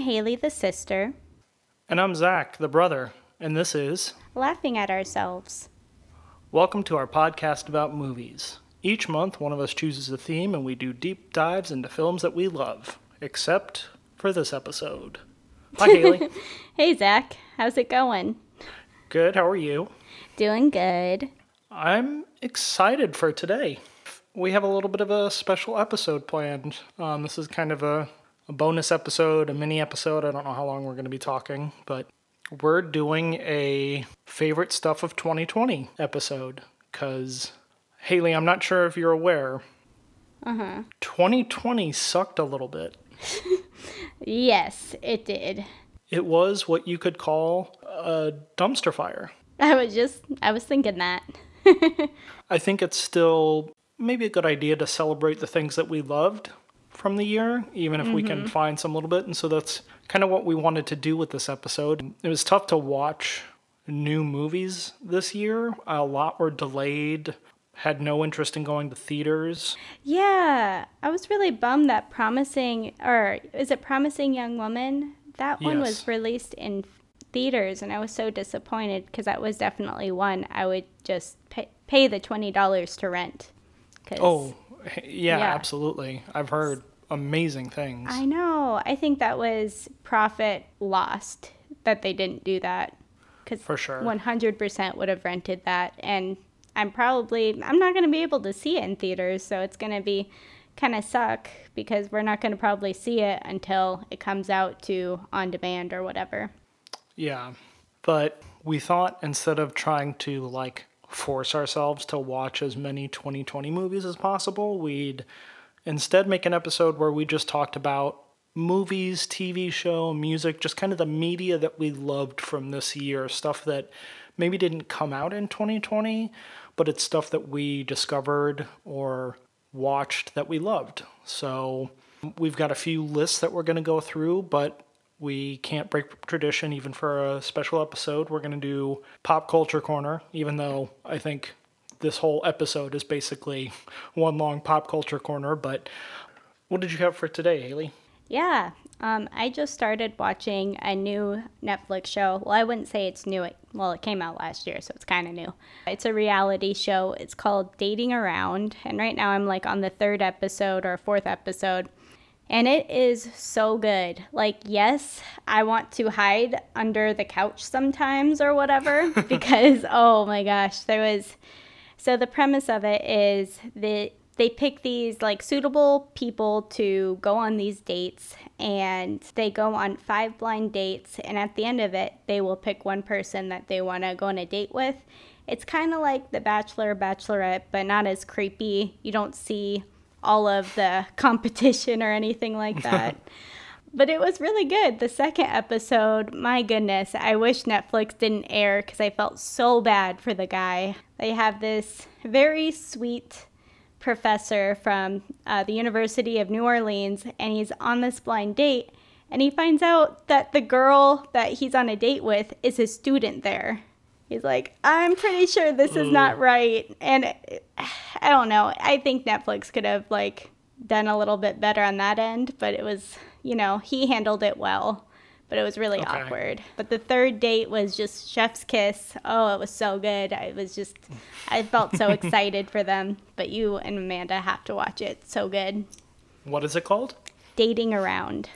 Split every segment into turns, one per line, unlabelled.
Hey there, I'm Haley, the sister,
And I'm Zach, the brother, and this is
laughing at ourselves.
Welcome to our podcast about movies. Each month, one of us chooses a theme and we do deep dives into films that we love, except for this episode. Hi, Haley.
Hey Zach, how's it going?
Good, how are you?
Doing good.
I'm excited for today. We have a little bit of a special episode planned. Um, this is kind of a, a bonus episode, a mini episode. I don't know how long we're going to be talking, but we're doing a favorite stuff of 2020 episode because, Haley, I'm not sure if you're aware.
Uh huh.
2020 sucked a little bit.
Yes, it did.
It was what you could call a dumpster fire.
I was just, I was thinking that.
I think it's still maybe a good idea to celebrate the things that we loved from the year, even if we can mm-hmm. find some little bit. And so that's kind of what we wanted to do with this episode. It was tough to watch new movies this year. A lot were delayed, had no interest in going to theaters.
Yeah, I was really bummed that Promising, or is it Promising Young Woman? That one was released in theaters, and I was so disappointed because that was definitely one I would just pay, pay the $20 to rent. 'Cause
Oh, yeah,
Yeah.
absolutely. I've heard amazing things.
I know. I think that was profit lost that they didn't do that. Because
For sure.
100% would have rented that. And I'm probably, I'm not going to be able to see it in theaters. So it's going to be kind of suck because we're not going to probably see it until it comes out to on demand or whatever.
Yeah. But we thought instead of trying to like force ourselves to watch as many 2020 movies as possible, we'd instead make an episode where we just talked about movies, TV show, music, just kind of the media that we loved from this year, stuff that maybe didn't come out in 2020, but it's stuff that we discovered or watched that we loved. So we've got a few lists that we're going to go through, but we can't break tradition even for a special episode. We're going to do Pop Culture Corner, even though I think this whole episode is basically one long Pop Culture Corner. But what did you have for today, Haley?
Yeah. Um, I just started watching a new Netflix show. Well, I wouldn't say it's new. It, well, it came out last year, so it's kind of new. It's a reality show. It's called Dating Around. And right now I'm like on the third episode or fourth episode. And it is so good. Like, yes, I want to hide under the couch sometimes or whatever because, oh my gosh, there was. So the premise of it is that they pick these like suitable people to go on these dates and they go on five blind dates and at the end of it they will pick one person that they want to go on a date with it's kind of like the bachelor bachelorette but not as creepy you don't see all of the competition or anything like that but it was really good. The second episode, my goodness, I wish Netflix didn't air because I felt so bad for the guy. They have this very sweet professor from uh, the University of New Orleans, and he's on this blind date, and he finds out that the girl that he's on a date with is his student there. He's like, I'm pretty sure this is not mm. right. And I don't know. I think Netflix could have like done a little bit better on that end, but it was, you know, he handled it well, but it was really
Okay.
awkward. But the third date was just chef's kiss. Oh, it was so good. I was just I felt so excited for them. But you and Amanda have to watch it. So good.
What is it called?
Dating around.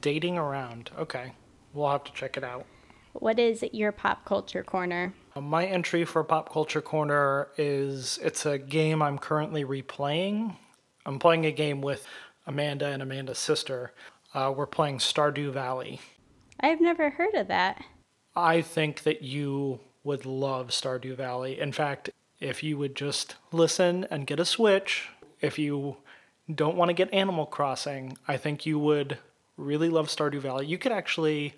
Dating Around. Okay. We'll have to check it out.
What is your pop culture corner?
Uh, My entry for Pop Culture Corner is it's a game I'm currently replaying. I'm playing a game with Amanda and Amanda's sister. Uh, we're playing Stardew Valley.
I've never heard of that.
I think that you would love Stardew Valley. In fact, if you would just listen and get a Switch, if you don't want to get Animal Crossing, I think you would really love Stardew Valley. You could actually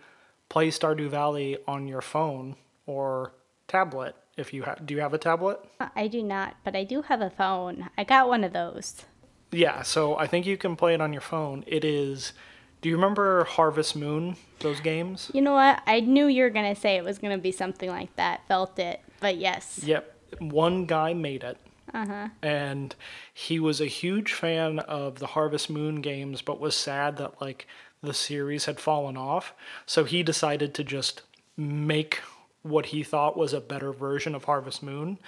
play Stardew Valley on your phone or tablet if you have do you have a tablet?
I do not, but I do have a phone. I got one of those.
Yeah, so I think you can play it on your phone. It is Do you remember Harvest Moon, those games?
You know what? I knew you were going to say it was going to be something like that. Felt it. But yes.
Yep. One guy made it. Uh-huh. And he was a huge fan of the Harvest Moon games, but was sad that like the series had fallen off. So he decided to just make what he thought was a better version of Harvest Moon,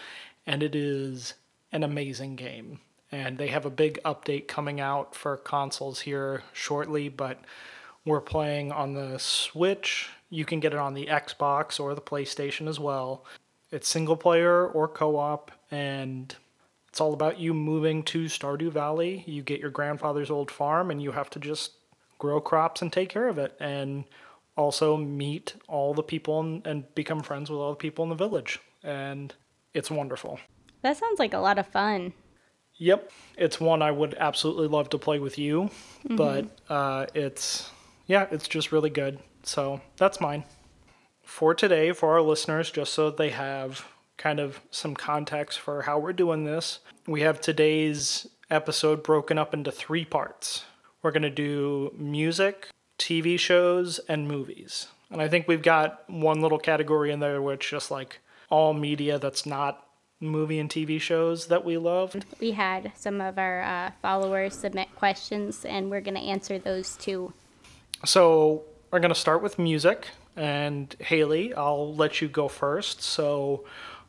and it is an amazing game. And they have a big update coming out for consoles here shortly, but we're playing on the Switch. You can get it on the Xbox or the PlayStation as well. It's single player or co op, and it's all about you moving to Stardew Valley. You get your grandfather's old farm, and you have to just grow crops and take care of it. And also meet all the people and, and become friends with all the people in the village. And it's wonderful.
That sounds like a lot of fun.
Yep, it's one I would absolutely love to play with you, but uh, it's yeah, it's just really good. So that's mine for today for our listeners, just so they have kind of some context for how we're doing this. We have today's episode broken up into three parts. We're going to do music, TV shows, and movies. And I think we've got one little category in there which is just like all media that's not movie and TV shows that we love.
We had some of our uh, followers submit questions, and we're going to answer those too.
So we're going to start with music. And Haley, I'll let you go first. So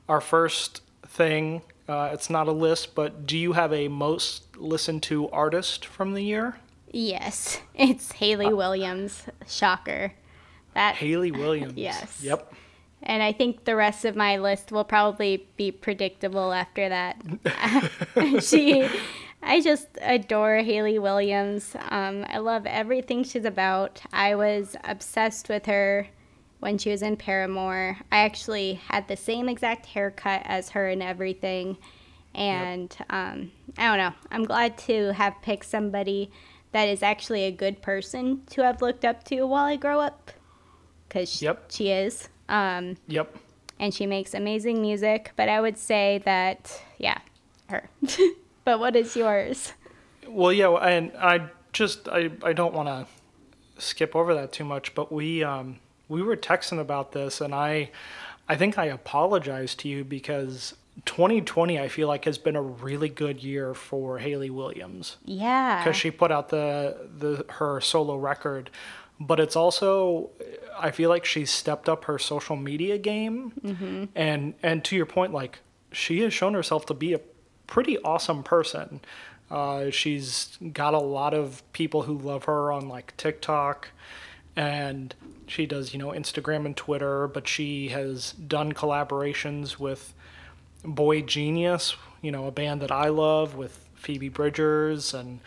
our first thing, uh, it's not a list, but do you have a most listened to artist from the year?
Yes, it's Hayley Williams. Shocker. That
Hayley Williams.
Yes.
Yep.
and I think the rest of my list will probably be predictable after that. she, I just adore Hayley Williams. Um, I love everything she's about. I was obsessed with her when she was in Paramore. I actually had the same exact haircut as her and everything. And um, I don't know. I'm glad to have picked somebody that is actually a good person to have looked up to while I grow up. Because
Yep.
she is. Um,
Yep.
and she makes amazing music. But I would say that, yeah, her. but what is yours?
Well, yeah, and I just I, I don't want to skip over that too much, but we um we were texting about this, and I I think I apologized to you because 2020 I feel like has been a really good year for Hayley Williams
Yeah.
because she put out the the her solo record, but it's also I feel like she's stepped up her social media game, and and to your point, like she has shown herself to be a pretty awesome person. Uh, she's got a lot of people who love her on like TikTok, and she does you know Instagram and Twitter, but she has done collaborations with Boy Genius, you know, a band that I love with Phoebe Bridgers and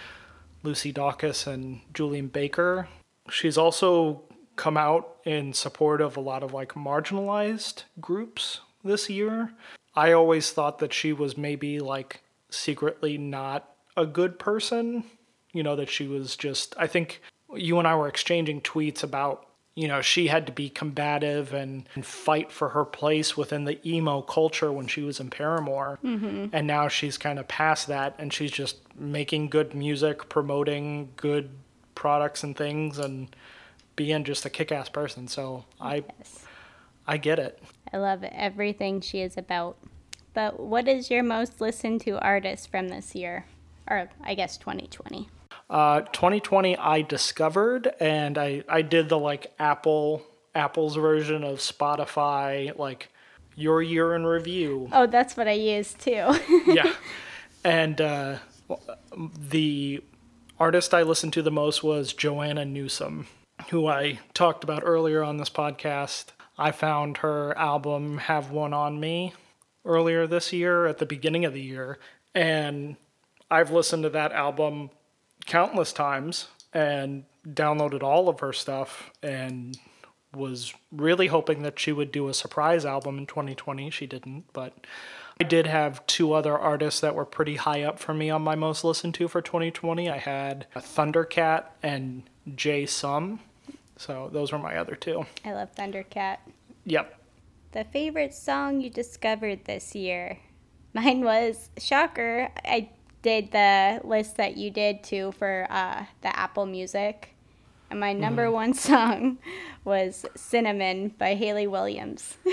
Lucy Dacus and Julien Baker. She's also come out in support of a lot of like marginalized groups this year. I always thought that she was maybe like secretly not a good person, you know, that she was just, I think you and I were exchanging tweets about you know, she had to be combative and, and fight for her place within the emo culture when she was in Paramore. Mm-hmm. And now she's kind of past that and she's just making good music, promoting good products and things, and being just a kick ass person. So I,
Yes.
I get it.
I love everything she is about. But what is your most listened to artist from this year? Or I guess 2020.
Uh, 2020, I discovered and I, I did the like Apple Apple's version of Spotify, like your year in review.
Oh, that's what I use too.
yeah. And uh, the artist I listened to the most was Joanna Newsom, who I talked about earlier on this podcast. I found her album Have One on Me earlier this year at the beginning of the year. And I've listened to that album countless times and downloaded all of her stuff and was really hoping that she would do a surprise album in 2020. She didn't, but I did have two other artists that were pretty high up for me on my most listened to for 2020. I had Thundercat and Jay Som. So those were my other two.
I love Thundercat.
Yep.
The favorite song you discovered this year? Mine was Shocker. I did the list that you did too for uh, the Apple Music. And my number one song was Cinnamon by Hayley Williams.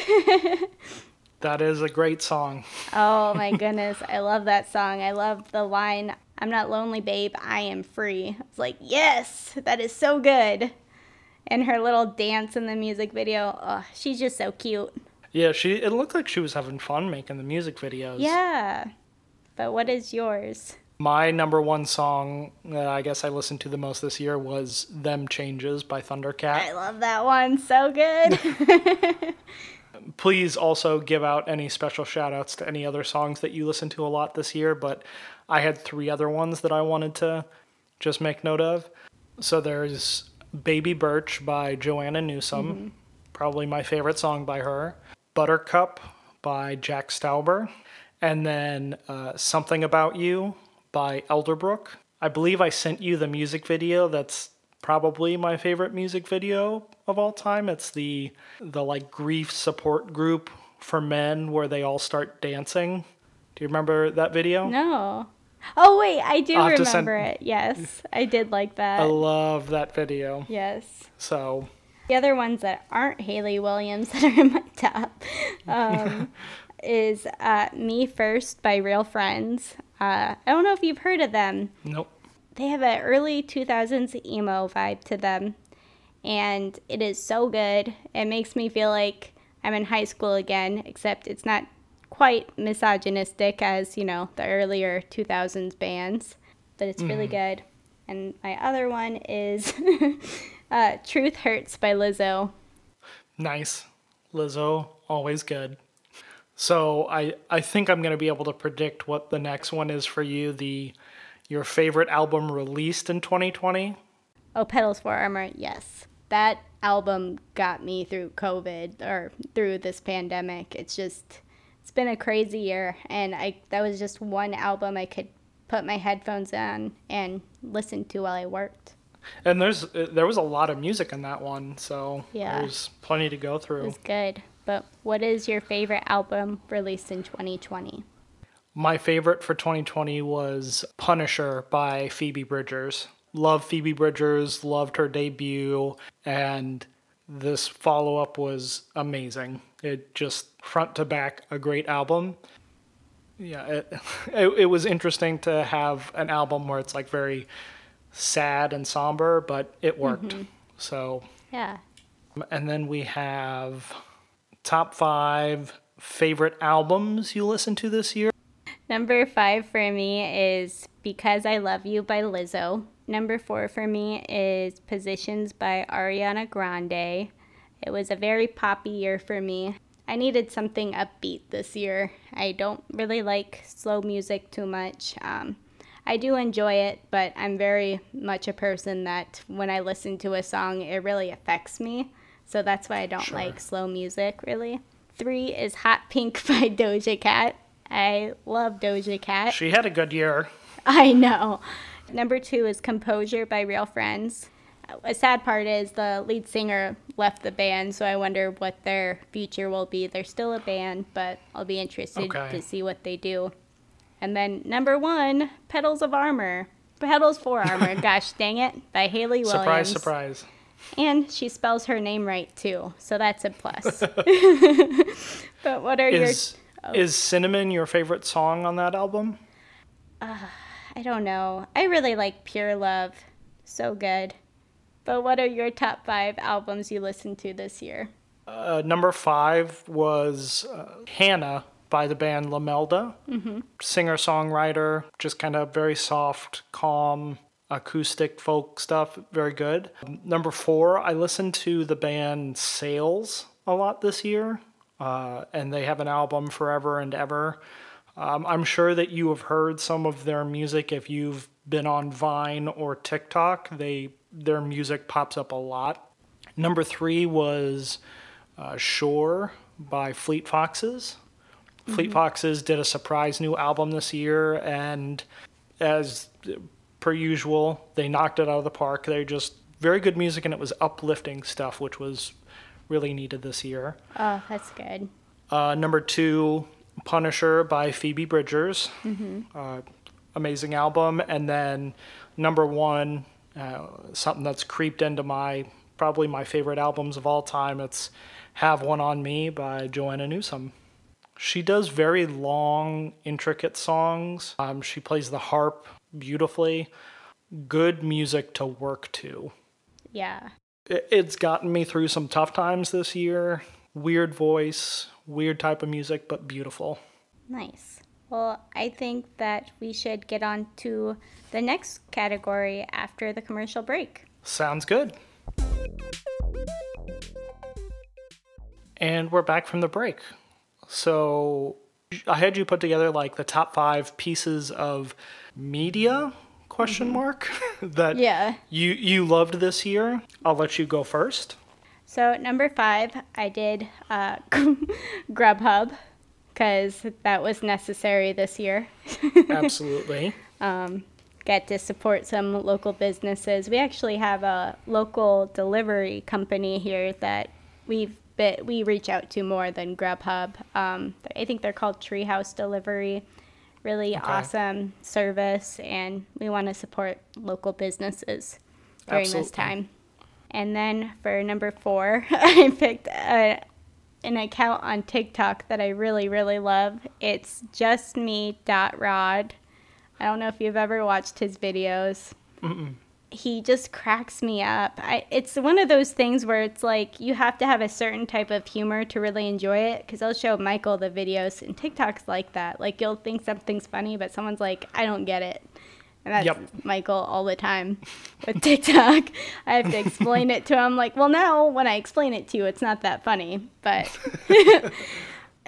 That is a great song.
Oh my goodness, I love that song. I love the line, I'm not lonely, babe, I am free. It's like, yes, that is so good. And her little dance in the music video, oh, she's just so cute.
Yeah, she. It looked like she was having fun making the music videos.
Yeah. But what is yours?
My number one song that I guess I listened to the most this year was "Them Changes" by Thundercat.
I love that one. So good.
Please also give out any special shout outs to any other songs that you listen to a lot this year, but I had three other ones that I wanted to just make note of. So there's Baby Birch by Joanna Newsom, mm-hmm. probably my favorite song by her. Buttercup by Jack Stauber, and then uh, Something About You by Elderbrook. I believe I sent you the music video that's probably my favorite music video of all time. It's the the like grief support group for men where they all start dancing. Do you remember that video?
No. Oh wait, I do remember send... it. Yes, I did like that.
I love that video.
Yes.
So
the other ones that aren't Hayley Williams that are in my top um, is uh, Me First by Real Friends. Uh, I don't know if you've heard of them.
Nope.
They have an early 2000s emo vibe to them, and it is so good. It makes me feel like I'm in high school again, except it's not quite misogynistic as, you know, the earlier 2000s bands, but it's really mm. good. And my other one is Uh, Truth Hurts by Lizzo.
Nice. Lizzo, always good. So I I think I'm gonna be able to predict what the next one is for you. The your favorite album released in 2020.
Oh, Petals for Armor. Yes, that album got me through COVID or through this pandemic. It's just it's been a crazy year, and I that was just one album I could put my headphones on and listen to while I worked.
And there's there was a lot of music in that one, so yeah. there's plenty to go through.
It was good. But what is your favorite album released in 2020?
My favorite for 2020 was Punisher by Phoebe Bridgers. Love Phoebe Bridgers, loved her debut, and this follow up was amazing. It just front to back a great album. Yeah, it, it, it was interesting to have an album where it's like very sad and somber, but it worked. Mm-hmm. So
yeah.
And then we have top five favorite albums you listened to this year.
Number five for me is Because I Love You by Lizzo. Number four for me is Positions by Ariana Grande. It was a very poppy year for me. I needed something upbeat this year. I don't really like slow music too much. Um, I do enjoy it, but I'm very much a person that when I listen to a song, it really affects me. So that's why I don't sure. like slow music, really. Three is Hot Pink by Doja Cat. I love Doja Cat.
She had a good year.
I know. Number two is Composure by Real Friends. A sad part is the lead singer left the band, so I wonder what their future will be. They're still a band, but I'll be interested okay. to see what they do. And then number one, Petals of Armor. Petals for Armor, gosh dang it, by Hayley Williams.
Surprise, surprise.
And she spells her name right too, so that's a plus. but what are
is, your. Oh. Is Cinnamon your favorite song on that album?
Uh, I don't know. I really like Pure Love. So good. But what are your top five albums you listened to this year?
Uh, number five was uh, Hannah by the band Lomelda. Mm-hmm. Singer songwriter, just kind of very soft, calm, acoustic folk stuff. Very good. Number four, I listened to the band Sales a lot this year, uh, and they have an album Forever and Ever. Um, I'm sure that you have heard some of their music if you've been on Vine or TikTok. They their music pops up a lot. Number three was uh, Shore by Fleet Foxes. Fleet mm-hmm. Foxes did a surprise new album this year, and as per usual, they knocked it out of the park. They're just very good music, and it was uplifting stuff, which was really needed this year.
Oh, that's good.
Uh, number two, Punisher by Phoebe Bridgers. Mm-hmm. Uh, amazing album. And then number one, uh, something that's creeped into my probably my favorite albums of all time. It's Have One on Me by Joanna Newsom. She does very long, intricate songs. Um, she plays the harp beautifully. Good music to work to.
Yeah.
It's gotten me through some tough times this year. Weird voice, weird type of music, but beautiful.
Nice. Well, I think that we should get on to the next category after the commercial break.
Sounds good. And we're back from the break. So I had you put together like the top five pieces of media question mark that
Yeah.
you you loved this year. I'll let you go first.
So, number five, I did uh, Grubhub because that was necessary this year.
Absolutely.
Um, Get to support some local businesses. We actually have a local delivery company here that we've bit, we reach out to more than Grubhub. Um, I think they're called Treehouse Delivery. Really awesome service, and we want to support local businesses during this time. And then for number four, I picked a, an account on TikTok that I really, really love. It's justme.rod. I don't know if you've ever watched his videos. He just cracks me up. I, it's one of those things where it's like you have to have a certain type of humor to really enjoy it. Because I'll show Michael the videos, and TikTok's like that. Like you'll think something's funny, but someone's like, "I don't get it," and that's
Yep.
Michael all the time with TikTok. I have to explain it to him. Like, well, now when I explain it to you, it's not that funny, but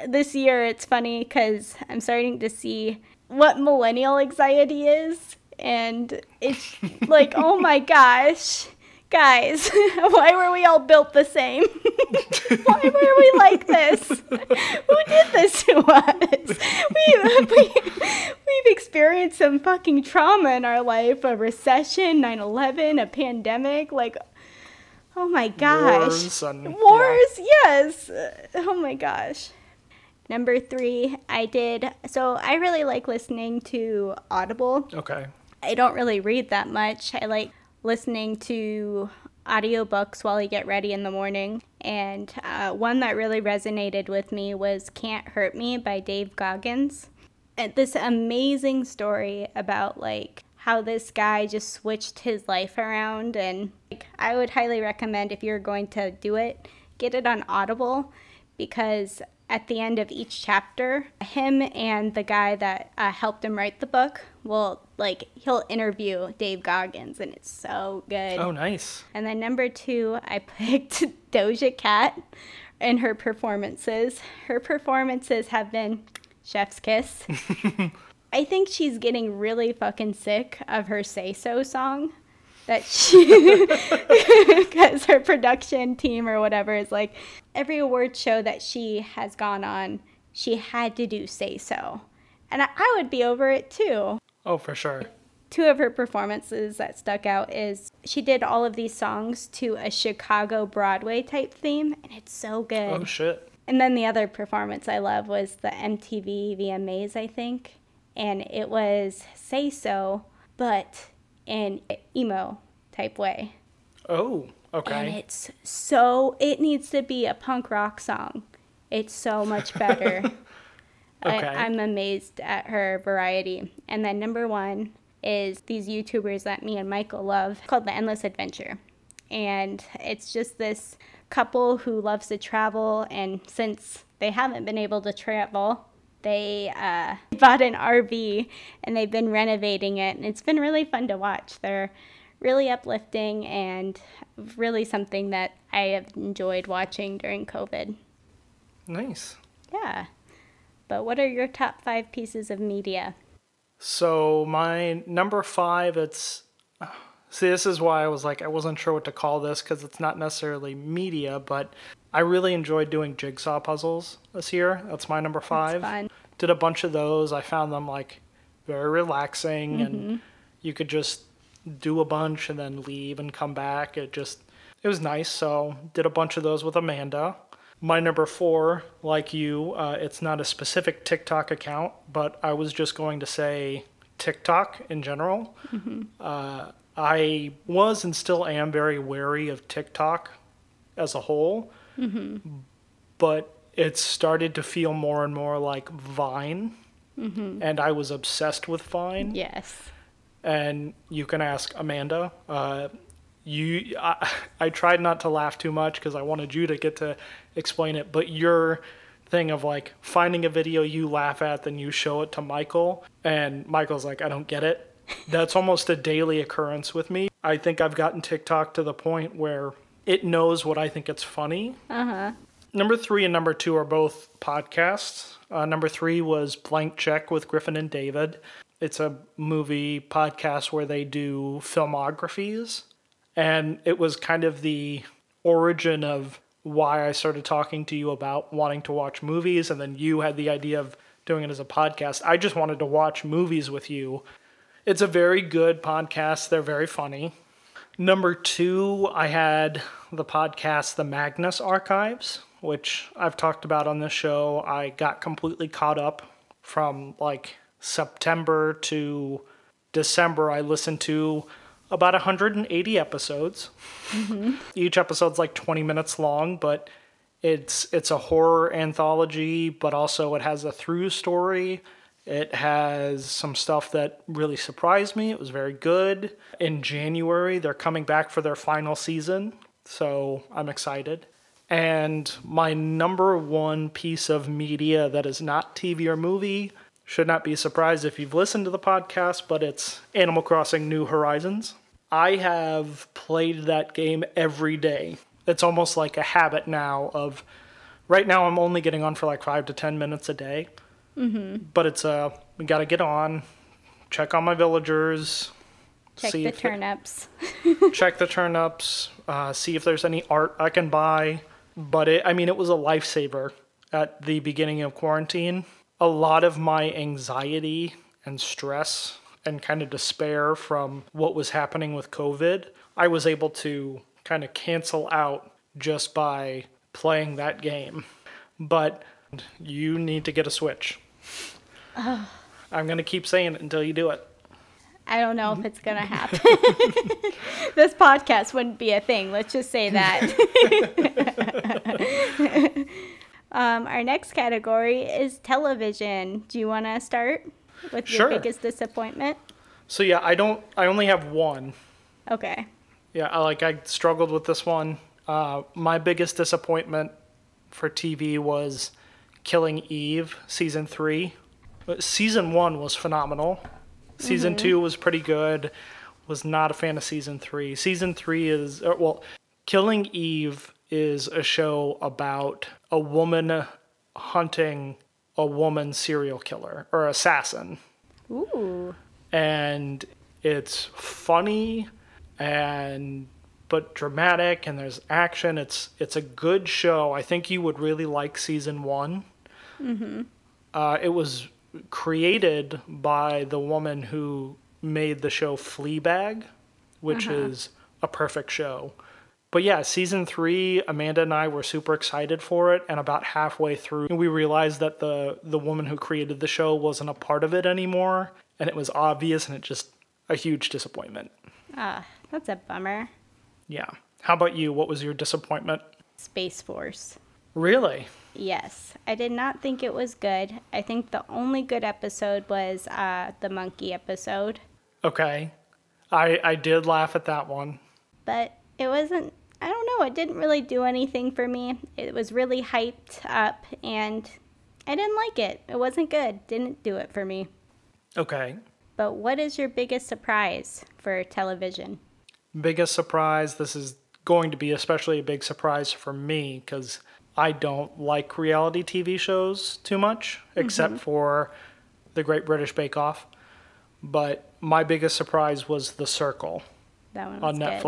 this year it's funny because I'm starting to see what millennial anxiety is. And it's like, oh my gosh, guys, why were we all built the same? why were we like this? Who did this to us? We, we, we've experienced some fucking trauma in our life a recession, 9 11, a pandemic. Like, oh my gosh.
Wars and-
Wars, yes. Oh my gosh. Number three, I did. So I really like listening to Audible.
Okay.
I don't really read that much. I like listening to audiobooks while I get ready in the morning. And uh, one that really resonated with me was Can't Hurt Me by Dave Goggins. And this amazing story about like how this guy just switched his life around. And like, I would highly recommend if you're going to do it, get it on Audible because at the end of each chapter, him and the guy that uh, helped him write the book will like he'll interview Dave Goggins, and it's so good.
Oh, nice.
And then number two, I picked Doja Cat and her performances. Her performances have been chef's kiss. I think she's getting really fucking sick of her say so song. That she, because her production team or whatever is like, every award show that she has gone on, she had to do say so. And I, I would be over it too
Oh, for sure.
two of her performances that stuck out is she did all of these songs to a Chicago Broadway type theme, and it's so good.
Oh, shit.
and then the other performance I love was the MTV VMAs, I think, and it was Say So, but in emo type way.
Oh, okay.
And it's so, it needs to be a punk rock song. It's so much better.
Okay.
I, I'm amazed at her variety. And then number one is these YouTubers that me and Michael love called The Endless Adventure. And it's just this couple who loves to travel. And since they haven't been able to travel, they uh, bought an RV and they've been renovating it. And it's been really fun to watch. They're really uplifting and really something that I have enjoyed watching during COVID.
Nice.
Yeah. But what are your top five pieces of media?
So my number five, it's see, this is why I was like I wasn't sure what to call this because it's not necessarily media, but I really enjoyed doing jigsaw puzzles this year. That's my number five.
fun.
Did a bunch of those. I found them like very relaxing, and mm-hmm. you could just do a bunch and then leave and come back. It just it was nice. So did a bunch of those with Amanda. My number four, like you, uh, it's not a specific TikTok account, but I was just going to say TikTok in general. Uh, I was and still am very wary of TikTok as a whole, but It started to feel more and more like Vine, and I was obsessed with Vine.
Yes.
and you can ask Amanda. Uh, you, I, I tried not to laugh too much because I wanted you to get to explain it. But your thing of like finding a video you laugh at, then you show it to Michael, and Michael's like, I don't get it. That's almost a daily occurrence with me. I think I've gotten TikTok to the point where it knows what I think it's funny.
Uh huh.
Number three and number two are both podcasts. Uh, number three was Blank Check with Griffin and David. It's a movie podcast where they do filmographies. And it was kind of the origin of why I started talking to you about wanting to watch movies. And then you had the idea of doing it as a podcast. I just wanted to watch movies with you. It's a very good podcast. They're very funny. Number two, I had the podcast The Magnus Archives, which I've talked about on this show. I got completely caught up from like September to December. I listened to about 180 episodes. Mm-hmm. Each episode's like 20 minutes long, but it's it's a horror anthology, but also it has a through story. It has some stuff that really surprised me. It was very good. In January, they're coming back for their final season, so I'm excited. And my number one piece of media that is not TV or movie should not be surprised if you've listened to the podcast, but it's Animal Crossing New Horizons. I have played that game every day. It's almost like a habit now of right now I'm only getting on for like 5 to 10 minutes a day. But it's uh we got to get on, check on my villagers,
Check
see
the
if it-
turnips.
check the turnips, uh, see if there's any art I can buy. But it, I mean, it was a lifesaver at the beginning of quarantine. A lot of my anxiety and stress and kind of despair from what was happening with COVID, I was able to kind of cancel out just by playing that game. But you need to get a Switch. I'm going to keep saying it until you do it.
I don't know if it's gonna mm-hmm. happen. this podcast wouldn't be a thing. Let's just say that. um, our next category is television. Do you want to start with your
Sure.
biggest disappointment?
So, yeah, I don't, I only have one.
Okay.
Yeah, I like I struggled with this one. Uh, my biggest disappointment for TV was Killing Eve season three. But Season one was phenomenal. Season two was pretty good. Was not a fan of season three. Season three is uh, well, Killing Eve is a show about a woman hunting a woman serial killer or assassin.
Ooh.
and it's funny and but dramatic and there's action. It's it's a good show. I think you would really like season one. Mm-hmm. uh, it was created by the woman who made the show fleabag which is a perfect show but yeah, season three, Amanda and I were super excited for it, and about halfway through, we realized that the the woman who created the show wasn't a part of it anymore, and it was obvious, and it just a huge disappointment.
Ah, that's a bummer.
Yeah. How about you? What was your disappointment?
Space Force.
Really?
Yes, I did not think it was good. I think the only good episode was uh, the monkey episode,
Okay. I I did laugh at that one.
but it wasn't. I don't know. It didn't really do anything for me. It was really hyped up, and I didn't like it. It wasn't good. Didn't do it for me.
Okay.
But what is your biggest surprise for television?
Biggest surprise. This is going to be especially a big surprise for me because I don't like reality TV shows too much, mm-hmm. except for The Great British Bake Off. But my biggest surprise was The Circle.
That one was
on
good.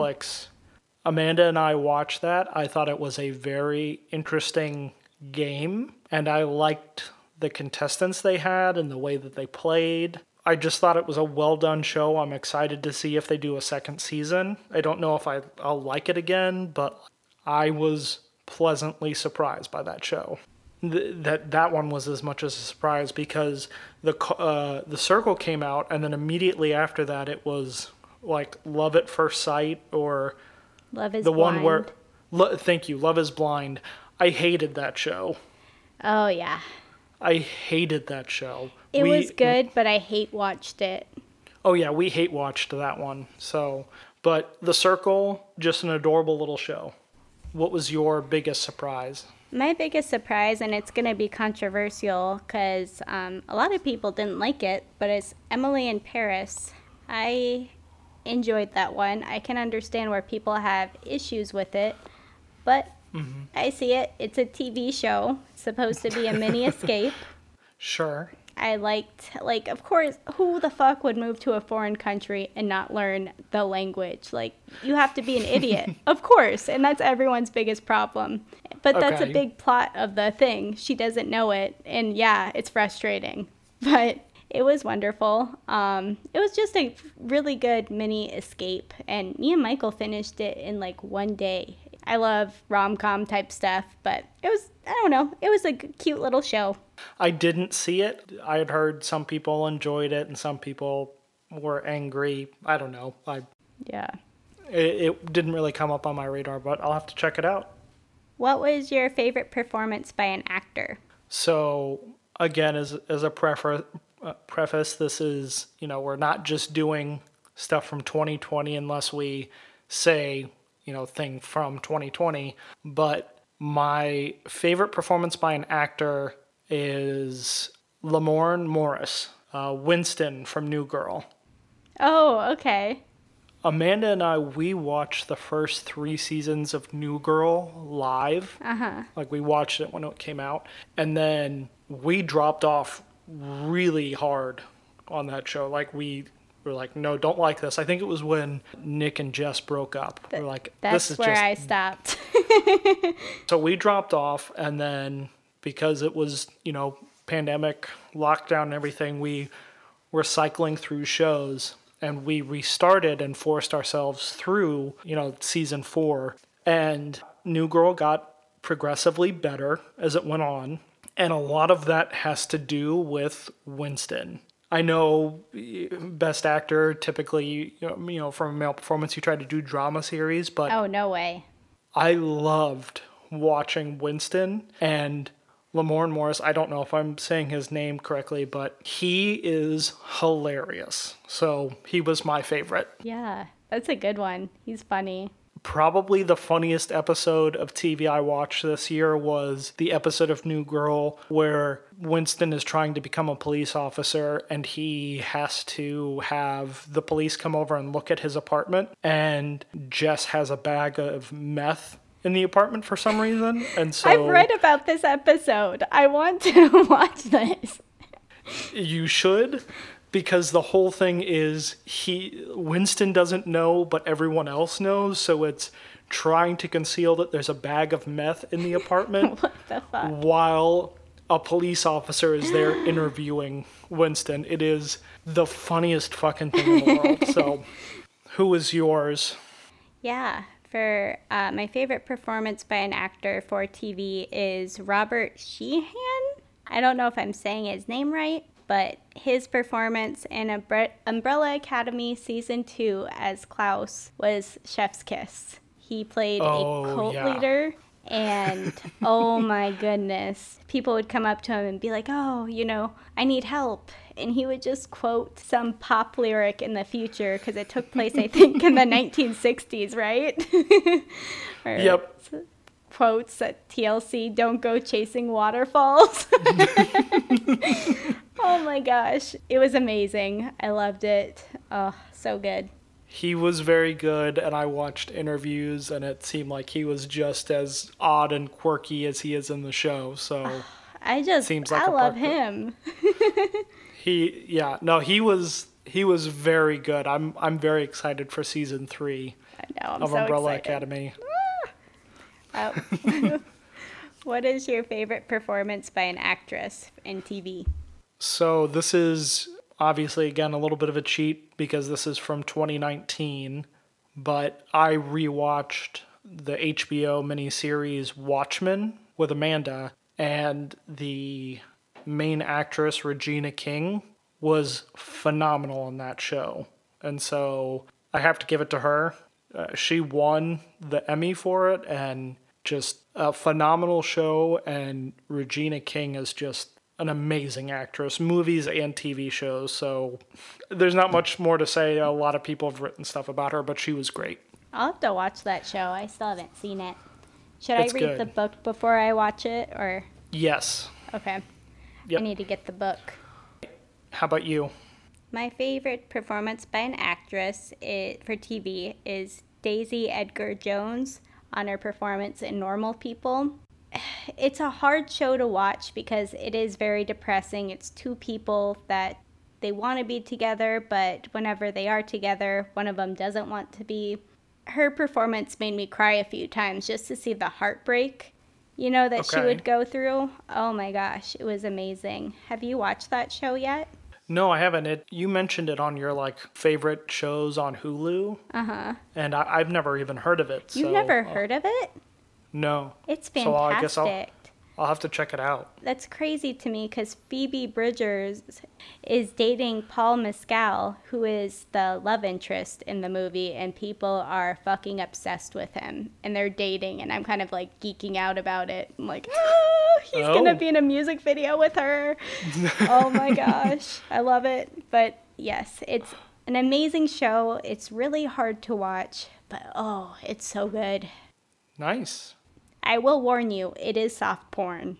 Amanda and I watched that. I thought it was a very interesting game, and I liked the contestants they had and the way that they played. I just thought it was a well done show. I'm excited to see if they do a second season. I don't know if I, I'll like it again, but I was pleasantly surprised by that show. Th- that that one was as much as a surprise because the uh, the circle came out and then immediately after that it was like Love at First Sight or
Love is
the one where Lo- thank you Love is Blind. I hated that show.
Oh yeah.
I hated that show.
It
We-
was good, but I hate watched it.
Oh yeah, we hate watched that one. So, but The Circle, just an adorable little show. What was your biggest surprise?
My biggest surprise, and it's going to be controversial because um, a lot of people didn't like it, but it's Emily in Paris. I enjoyed that one. I can understand where people have issues with it, but mm-hmm. I see it. It's a TV show, supposed to be a mini escape.
Sure.
I liked, like, of course, who the fuck would move to a foreign country and not learn the language? Like, you have to be an idiot, of course, and that's everyone's biggest problem. But that's a big plot of the thing. She doesn't know it, and yeah, it's frustrating, but it was wonderful. Um, it was just a really good mini escape, and me and Michael finished it in like one day. I love rom com type stuff, but it was, I don't know, it was a cute little show.
I didn't see it. I had heard some people enjoyed it and some people were angry. I don't know. I
Yeah.
it, it didn't really come up on my radar, but I'll have to check it out.
What was your favorite performance by an actor?
So again, as as a prefer, uh, preface, this is you know we're not just doing stuff from 2020 unless we say you know thing from 2020. But my favorite performance by an actor is Lamorne Morris, uh, Winston from New Girl.
Oh, okay.
Amanda and I, we watched the first three seasons of New Girl live.
Uh huh.
Like we watched it when it came out, and then we dropped off really hard on that show. Like we were like, no, don't like this. I think it was when Nick and Jess broke up. we're like,
That's
this is
where
just.
I stopped.
So we dropped off, and then because it was you know pandemic lockdown and everything, we were cycling through shows, and we restarted and forced ourselves through you know season four, and New Girl got progressively better as it went on, and a lot of that has to do with Winston. I know best actor typically you know from a male performance you try to do drama series, but
oh, no way.
I loved watching Winston and Lamorne Morris. I don't know if I'm saying his name correctly, but he is hilarious. So he was my favorite.
Yeah, that's a good one. He's funny.
Probably the funniest episode of TV I watched this year was the episode of New Girl where Winston is trying to become a police officer and he has to have the police come over and look at his apartment. And Jess has a bag of meth in the apartment for some reason. And so
I've read about this episode. I want to watch this.
You should, because the whole thing is he Winston doesn't know, but everyone else knows. So it's trying to conceal that there's a bag of meth in the apartment
What the fuck?
while a police officer is there interviewing Winston. It is the funniest fucking thing in the world. So, who is yours?
Yeah, for uh, my favorite performance by an actor for TV is Robert Sheehan. I don't know if I'm saying his name right, but his performance in Umbre- Umbrella Academy season two as Klaus was Chef's Kiss. He played
Oh,
a cult
yeah.
leader. And oh my goodness, people would come up to him and be like, Oh, you know, I need help. And he would just quote some pop lyric in the future because it took place, I think, in the 1960s, right? Or
Yep.
Quotes at TLC don't go chasing waterfalls. Oh my gosh. It was amazing. I loved it. Oh, so good.
He was very good, and I watched interviews, and it seemed like he was just as odd and quirky as he is in the show. So.
I just,
Seems like
I love him.
He yeah, no, he was he was very good. I'm I'm very excited for season 3
I know,
of
so
Umbrella
excited.
Academy.
Oh. what is your favorite performance by an actress in TV?
So this is obviously again a little bit of a cheat because this is from 2019, but I rewatched the HBO miniseries Watchmen with Amanda and the main actress Regina King was phenomenal in that show. And so I have to give it to her. Uh, she won the Emmy for it and just a phenomenal show, and Regina King is just an amazing actress, movies and TV shows. So there's not much more to say. A lot of people have written stuff about her, but she was great.
I'll have to watch that show. I still haven't seen it. Should
It's
I read
good.
the book before I watch it, or
Yes.
okay?
Yep.
I need to get the book.
How about you?
My favorite performance by an actress for TV is Daisy Edgar Jones on her performance in Normal People. It's a hard show to watch because it is very depressing. It's two people that they want to be together, but whenever they are together, one of them doesn't want to be. Her performance made me cry a few times just to see the heartbreak, you know, that she would go through. Oh my gosh, it was amazing. Have you watched that show yet?
No, I haven't. It you mentioned it on your like favorite shows on Hulu,
Uh huh.
and I, I've never even heard of it.
You've
so,
never
uh,
heard of it?
No.
It's
So
fantastic.
I guess I'll- I'll have to check it out.
That's crazy to me because Phoebe Bridgers is dating Paul Mescal, who is the love interest in the movie, and people are fucking obsessed with him. And they're dating, and I'm kind of like geeking out about it. I'm like, oh, he's
Oh.
gonna be in a music video with her. oh my gosh, I love it. But yes, it's an amazing show. It's really hard to watch, but oh, it's so good.
Nice.
I will warn you, it is soft porn.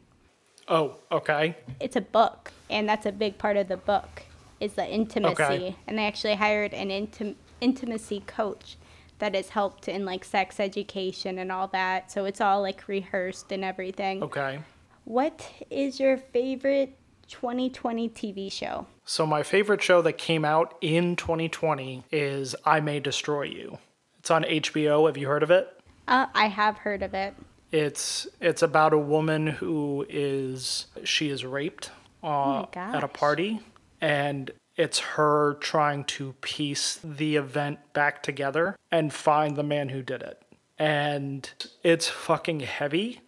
Oh, okay.
It's a book, and that's a big part of the book is the intimacy.
Okay.
And they actually hired an intim- intimacy coach that has helped in like sex education and all that. So it's all like rehearsed and everything.
Okay.
What is your favorite 2020 TV show?
So my favorite show that came out in 2020 is I May Destroy You. It's on HBO. Have you heard of it?
Uh, I have heard of it.
It's it's about a woman who is she is raped uh,
my
at a party, and it's her trying to piece the event back together and find the man who did it. And it's fucking heavy.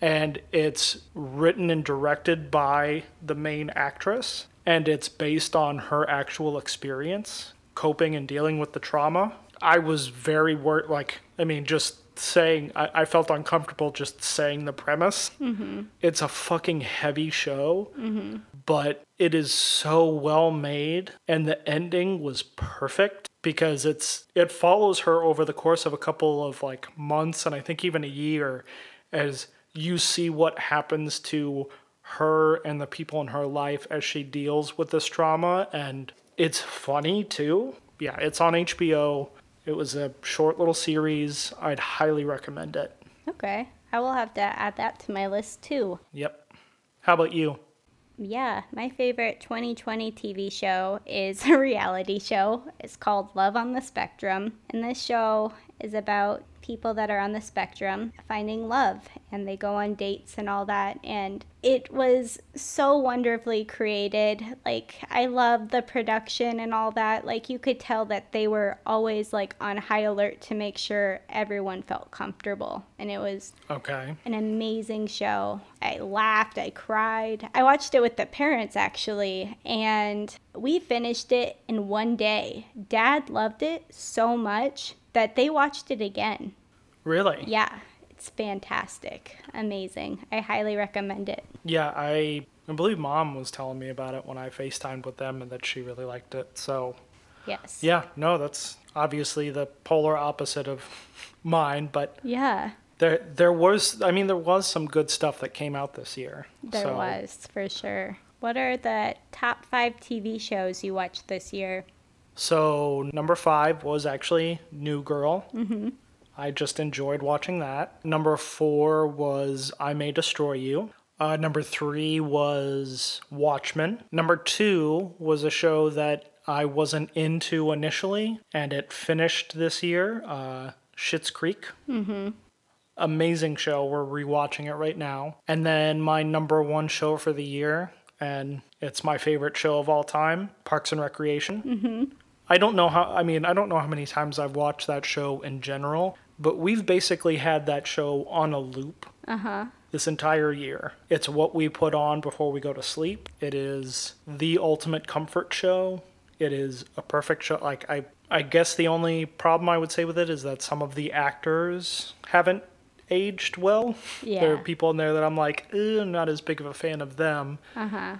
And it's written and directed by the main actress, and it's based on her actual experience coping and dealing with the trauma. I was very worried, like, I mean, just saying, I, I felt uncomfortable just saying the premise. Mm-hmm. It's a fucking heavy show, but it is so well made, and the ending was perfect because it's it follows her over the course of a couple of like months and I think even a year as you see what happens to her and the people in her life as she deals with this trauma and it's funny too. Yeah, it's on HBO. It was a short little series. I'd highly recommend it.
Okay. I will have to add that to my list too.
Yep. How about you?
Yeah, my favorite 2020 TV show is a reality show. It's called Love on the Spectrum. And this show is about people that are on the spectrum finding love and they go on dates and all that. And it was so wonderfully created. Like, I love the production and all that. Like, you could tell that they were always like on high alert to make sure everyone felt comfortable. And it was
Okay.
an amazing show. I laughed, I cried. I watched it with the parents actually, and we finished it in one day. Dad loved it so much that they watched it again.
Really?
Yeah, it's fantastic. Amazing. I highly recommend it.
Yeah, I I believe mom was telling me about it when I FaceTimed with them and that she really liked it. So,
Yes.
yeah, no, that's obviously the polar opposite of mine, but
Yeah,
there there was I mean there was some good stuff that came out this year.
there
so,
was for sure. What are the top five TV shows you watched this year?
So, number 5 was actually New Girl. Mhm. I just enjoyed watching that. Number 4 was I May Destroy You. Uh, number three was Watchmen. Number two was a show that I wasn't into initially, and it finished this year. Uh, Schitt's Creek. Mm-hmm. Amazing show. We're rewatching it right now. And then my number one show for the year, and it's my favorite show of all time, Parks and Recreation. Mm-hmm. I don't know how. I mean, I don't know how many times I've watched that show in general, but we've basically had that show on a loop this entire year. It's what we put on before we go to sleep. It is the ultimate comfort show. It is a perfect show. Like I I guess the only problem I would say with it is that some of the actors haven't aged well.
Yeah.
There are people in there that I'm like, "Eh, I'm not as big of a fan of them,
Uh huh.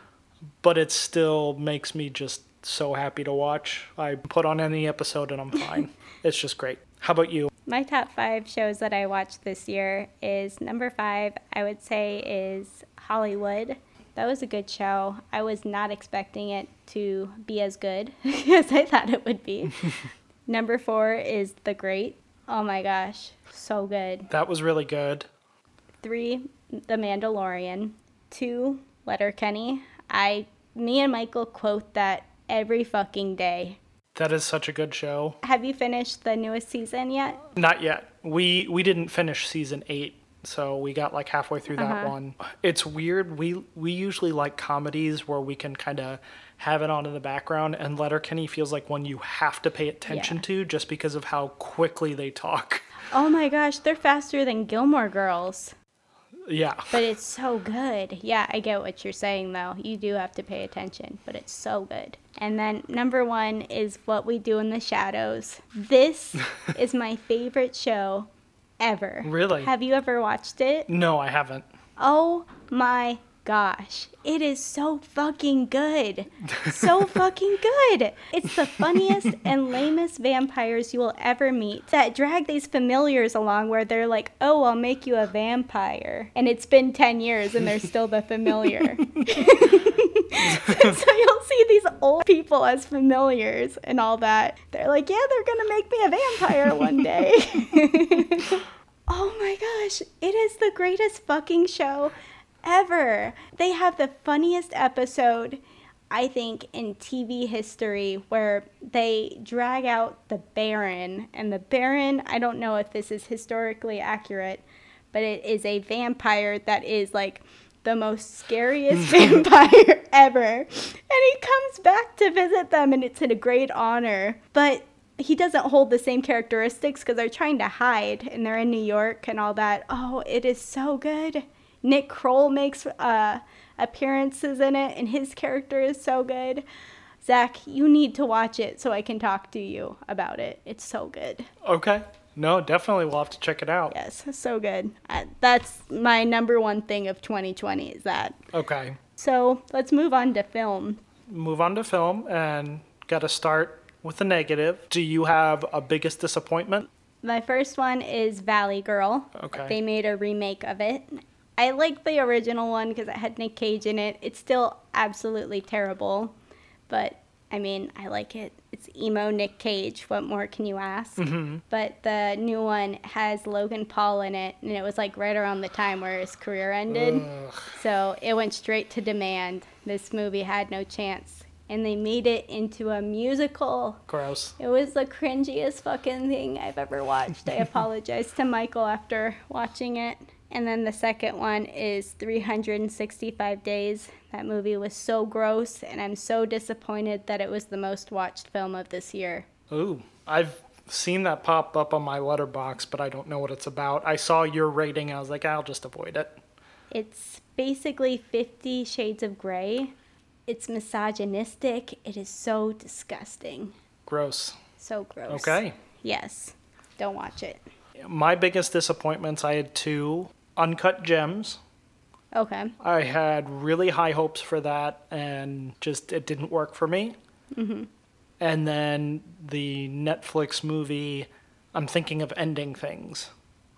but it still makes me just so happy to watch. I put on any episode and I'm fine. it's just great. How about you?
My top five shows that I watched this year is number five, I would say, is Hollywood. That was a good show. I was not expecting it to be as good as I thought it would be. number four is The Great. Oh my gosh, so good.
That was really good.
Three, The Mandalorian. Two, Letterkenny. I, me and Michael quote that every fucking day.
That is such a good show.
Have you finished the newest season yet?
Not yet. We we didn't finish season eight, so we got like halfway through that
Uh-huh.
one. It's weird. We we usually like comedies where we can kind of have it on in the background, and Letterkenny feels like one you have to pay attention
Yeah.
to just because of how quickly they talk.
Oh my gosh, they're faster than Gilmore Girls.
Yeah.
But it's so good. Yeah, I get what you're saying though. You do have to pay attention, but it's so good. And then number one is What We Do in the Shadows. This is my favorite show ever.
Really?
Have you ever watched it?
No, I haven't.
Oh my gosh. It is so fucking good. So fucking good. It's the funniest and lamest vampires you will ever meet that drag these familiars along where they're like, oh, I'll make you a vampire. And it's been 10 years and they're still the familiar. so you'll see these old people as familiars and all that. They're like, yeah, they're going to make me a vampire one day. oh my gosh, it is the greatest fucking show ever. They have the funniest episode, I think, in TV history where they drag out the Baron. And the Baron, I don't know if this is historically accurate, but it is a vampire that is like the most scariest vampire ever. And he comes back to visit them, and it's a great honor. But he doesn't hold the same characteristics because they're trying to hide and they're in New York and all that. Oh, it is so good. Nick Kroll makes uh, appearances in it, and his character is so good. Zach, you need to watch it so I can talk to you about it. It's so good.
Okay. No, definitely we'll have to check it out.
Yes, so good. Uh, that's my number one thing of 2020 is that.
Okay.
So let's move on to film.
Move on to film and got to start with the negative. Do you have a biggest disappointment?
My first one is Valley Girl.
Okay.
They made a remake of it. I like the original one because it had Nick Cage in it. It's still absolutely terrible, but I mean, I like it. It's emo Nick Cage. What more can you ask?
Mm-hmm.
But the new one has Logan Paul in it, and it was like right around the time where his career ended.
Ugh.
So it went straight to demand. This movie had no chance. And they made it into a musical.
Gross.
It was the cringiest fucking thing I've ever watched. I apologize to Michael after watching it. And then the second one is 365 Days. That movie was so gross, and I'm so disappointed that it was the most watched film of this year.
Ooh, I've seen that pop up on my Letterboxd, but I don't know what it's about. I saw your rating. I was like, I'll just avoid it.
It's basically Fifty Shades of Grey. It's misogynistic. It is so disgusting.
Gross.
So gross.
Okay.
Yes. Don't watch it.
My biggest disappointments, I had two. Uncut Gems.
Okay.
I had really high hopes for that, and just it didn't work for me.
Mm-hmm.
And then the Netflix movie, I'm thinking of ending things.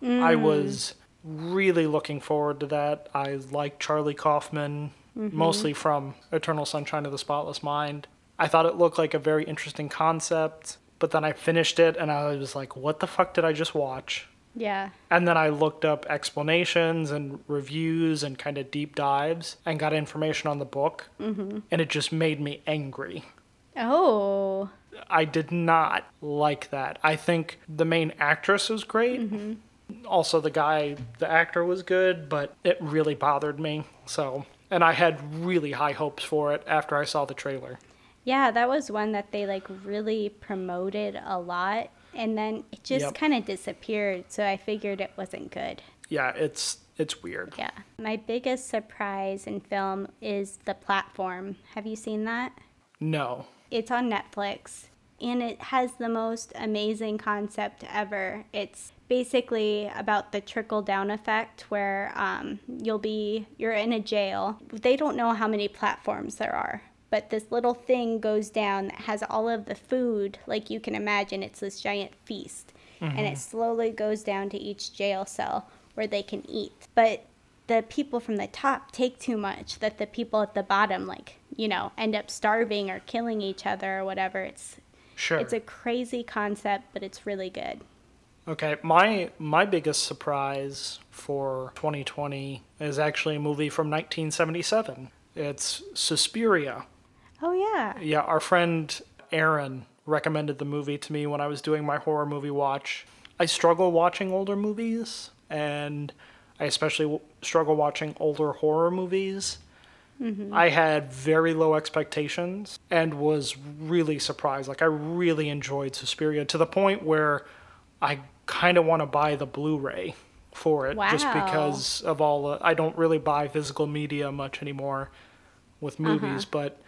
Mm. I was really looking forward to that. I like Charlie Kaufman, mostly from Eternal Sunshine of the Spotless Mind. I thought it looked like a very interesting concept, but then I finished it and I was like, what the fuck did I just watch?
Yeah.
And then I looked up explanations and reviews and kind of deep dives and got information on the book. Mm-hmm. And it just made me angry.
Oh.
I did not like that. I think the main actress was great. Also, the guy, the actor was good, but it really bothered me. So, and I had really high hopes for it after I saw the trailer.
Yeah, that was one that they like really promoted a lot and then it just
Yep.
kind of disappeared, so I figured it wasn't good.
Yeah, it's it's weird.
Yeah. My biggest surprise in film is The Platform. Have you seen that?
No.
It's on Netflix. and it has the most amazing concept ever. It's basically about the trickle down effect where um, you'll be you're in a jail they don't know how many platforms there are but this little thing goes down that has all of the food like you can imagine it's this giant feast mm-hmm. and it slowly goes down to each jail cell where they can eat but the people from the top take too much that the people at the bottom like you know end up starving or killing each other or whatever it's
sure
it's a crazy concept but it's really good
Okay, my my biggest surprise for 2020 is actually a movie from 1977. It's Suspiria.
Oh yeah.
Yeah, our friend Aaron recommended the movie to me when I was doing my horror movie watch. I struggle watching older movies and I especially struggle watching older horror movies. Mm-hmm. I had very low expectations and was really surprised. Like I really enjoyed Suspiria to the point where I kind of want to buy the Blu-ray for it
wow.
just because of all the, I don't really buy physical media much anymore with movies, uh-huh. but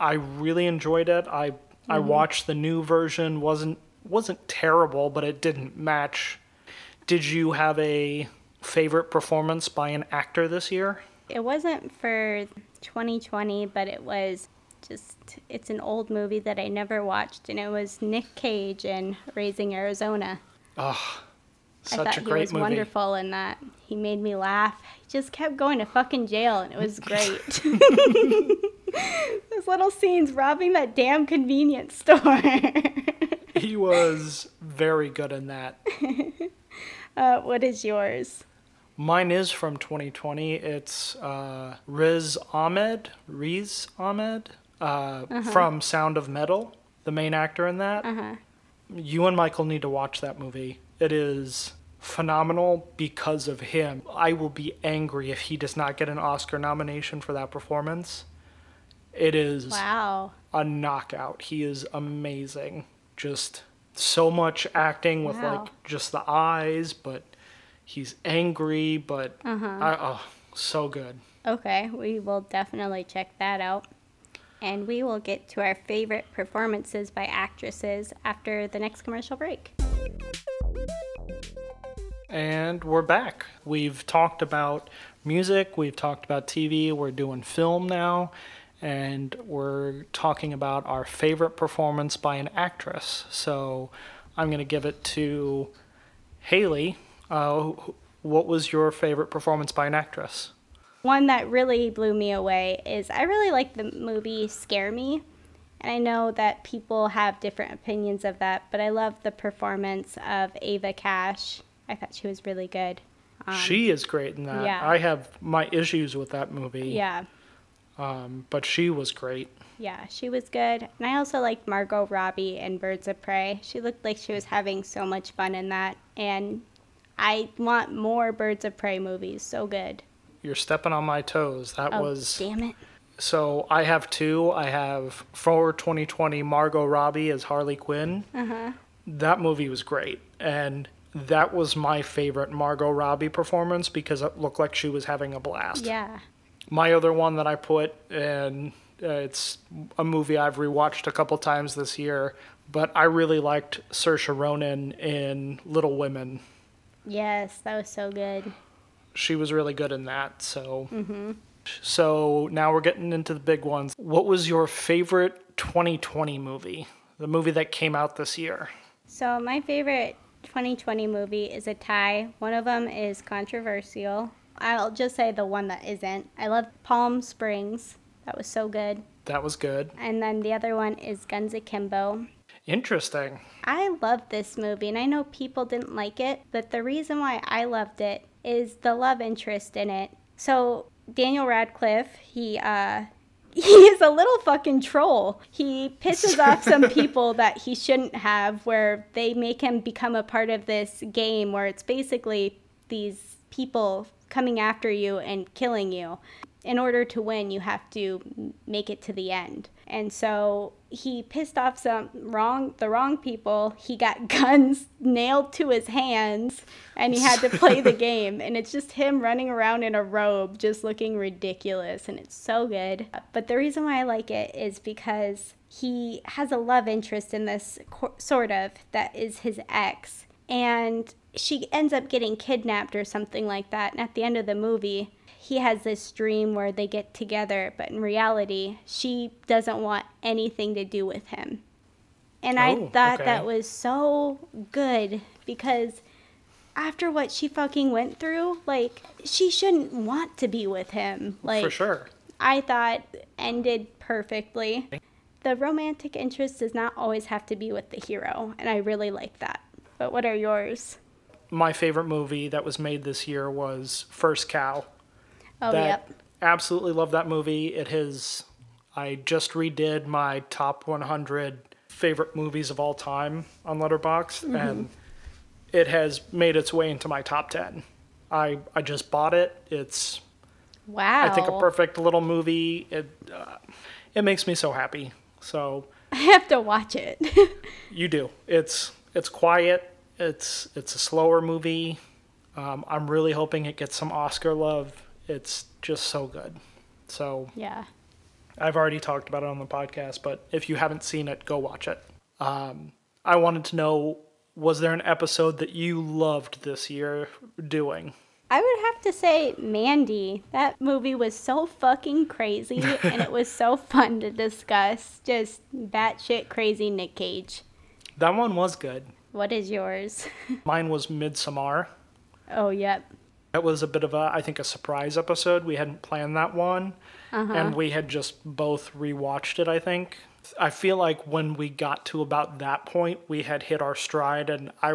I really enjoyed it. I mm-hmm. I watched the new version wasn't wasn't terrible, but it didn't match. Did you have a favorite performance by an actor this year?
It wasn't for 2020, but it was just it's an old movie that I never watched and it was Nick Cage in Raising Arizona.
Oh,
such I thought he was
movie.
wonderful in that. He made me laugh. He just kept going to fucking jail, and it was great. Those little scenes robbing that damn convenience store.
he was very good in that.
Uh, what is yours?
Mine is from 2020. It's uh, Riz Ahmed, Riz Ahmed, uh, uh-huh. from Sound of Metal, the main actor in that.
Uh-huh
you and Michael need to watch that movie. It is phenomenal because of him. I will be angry if he does not get an Oscar nomination for that performance. It is
wow.
a knockout. He is amazing. Just so much acting with wow. like just the eyes, but he's angry, but
uh-huh.
I, oh, so good.
Okay, we will definitely check that out and we will get to our favorite performances by actresses after the next commercial break.
And we're back. We've talked about music, we've talked about TV, we're doing film now, and we're talking about our favorite performance by an actress. So I'm going to give it to Haley. Uh, what was your favorite performance by an actress?
One that really blew me away is I really like the movie Scare Me. And I know that people have different opinions of that, but I love the performance of Aya Cash. I thought she was really good.
Um, she is great in that.
Yeah.
I have my issues with that movie.
Yeah.
Um, but she was great.
Yeah, she was good. And I also liked Margot Robbie in Birds of Prey. She looked like she was having so much fun in that. And I want more Birds of Prey movies. So good
you're stepping on my toes. That
oh,
was
damn it.
So I have two. I have for 2020 Margot Robbie as Harley Quinn.
Uh-huh.
That movie was great, and that was my favorite Margot Robbie performance because it looked like she was having a blast.
Yeah.
My other one that I put, and uh, it's a movie I've rewatched a couple times this year, but I really liked Saoirse Ronan in Little Women.
Yes, that was so good
she was really good in that. So,
mm-hmm.
so now we're getting into the big ones. What was your favorite 2020 movie? The movie that came out this year.
So my favorite 2020 movie is a tie. One of them is controversial. I'll just say the one that isn't. I love Palm Springs. That was so good.
That was good.
And then the other one is Guns Akimbo.
Interesting.
I love this movie, and I know people didn't like it, but the reason why I loved it is the love interest in it. So Daniel Radcliffe, he uh he is a little fucking troll. He pisses off some people that he shouldn't have where they make him become a part of this game where it's basically these people coming after you and killing you. In order to win, you have to make it to the end. And so he pissed off some wrong the wrong people. He got guns nailed to his hands and he had to play the game and it's just him running around in a robe just looking ridiculous and it's so good. But the reason why I like it is because he has a love interest in this sort of that is his ex and she ends up getting kidnapped or something like that and at the end of the movie he has this dream where they get together but in reality she doesn't want anything to do with him and i
Oh,
thought
okay.
that was so good because after what she fucking went through like she shouldn't want to be with him like
For sure.
I thought ended perfectly. The romantic interest does not always have to be with the hero, and I really like that. But what are yours?
My favorite movie that was made this year was First Cow.
Oh,
that
yep.
absolutely love that movie. It has I just redid my top 100 favorite movies of all time on Letterboxd
Mm-hmm.
and it has made its way into my top 10. I I just bought it. It's
Wow.
I think a perfect little movie. It uh, it makes me so happy. So
I have to watch it.
you do. It's it's quiet. It's it's a slower movie. Um, I'm really hoping it gets some Oscar love. It's just so good. So
yeah.
I've already talked about it on the podcast, but if you haven't seen it, go watch it. Um, I wanted to know was there an episode that you loved this year doing?
I would have to say Mandy. That movie was so fucking crazy and it was so fun to discuss. Just batshit crazy Nick Cage.
That one was good.
What is yours?
Mine was Midsommar.
oh, yep.
That was a bit of a, I think, a surprise episode. We hadn't planned that one, uh-huh. and we had just both rewatched it. I think. I feel like when we got to about that point, we had hit our stride, and I,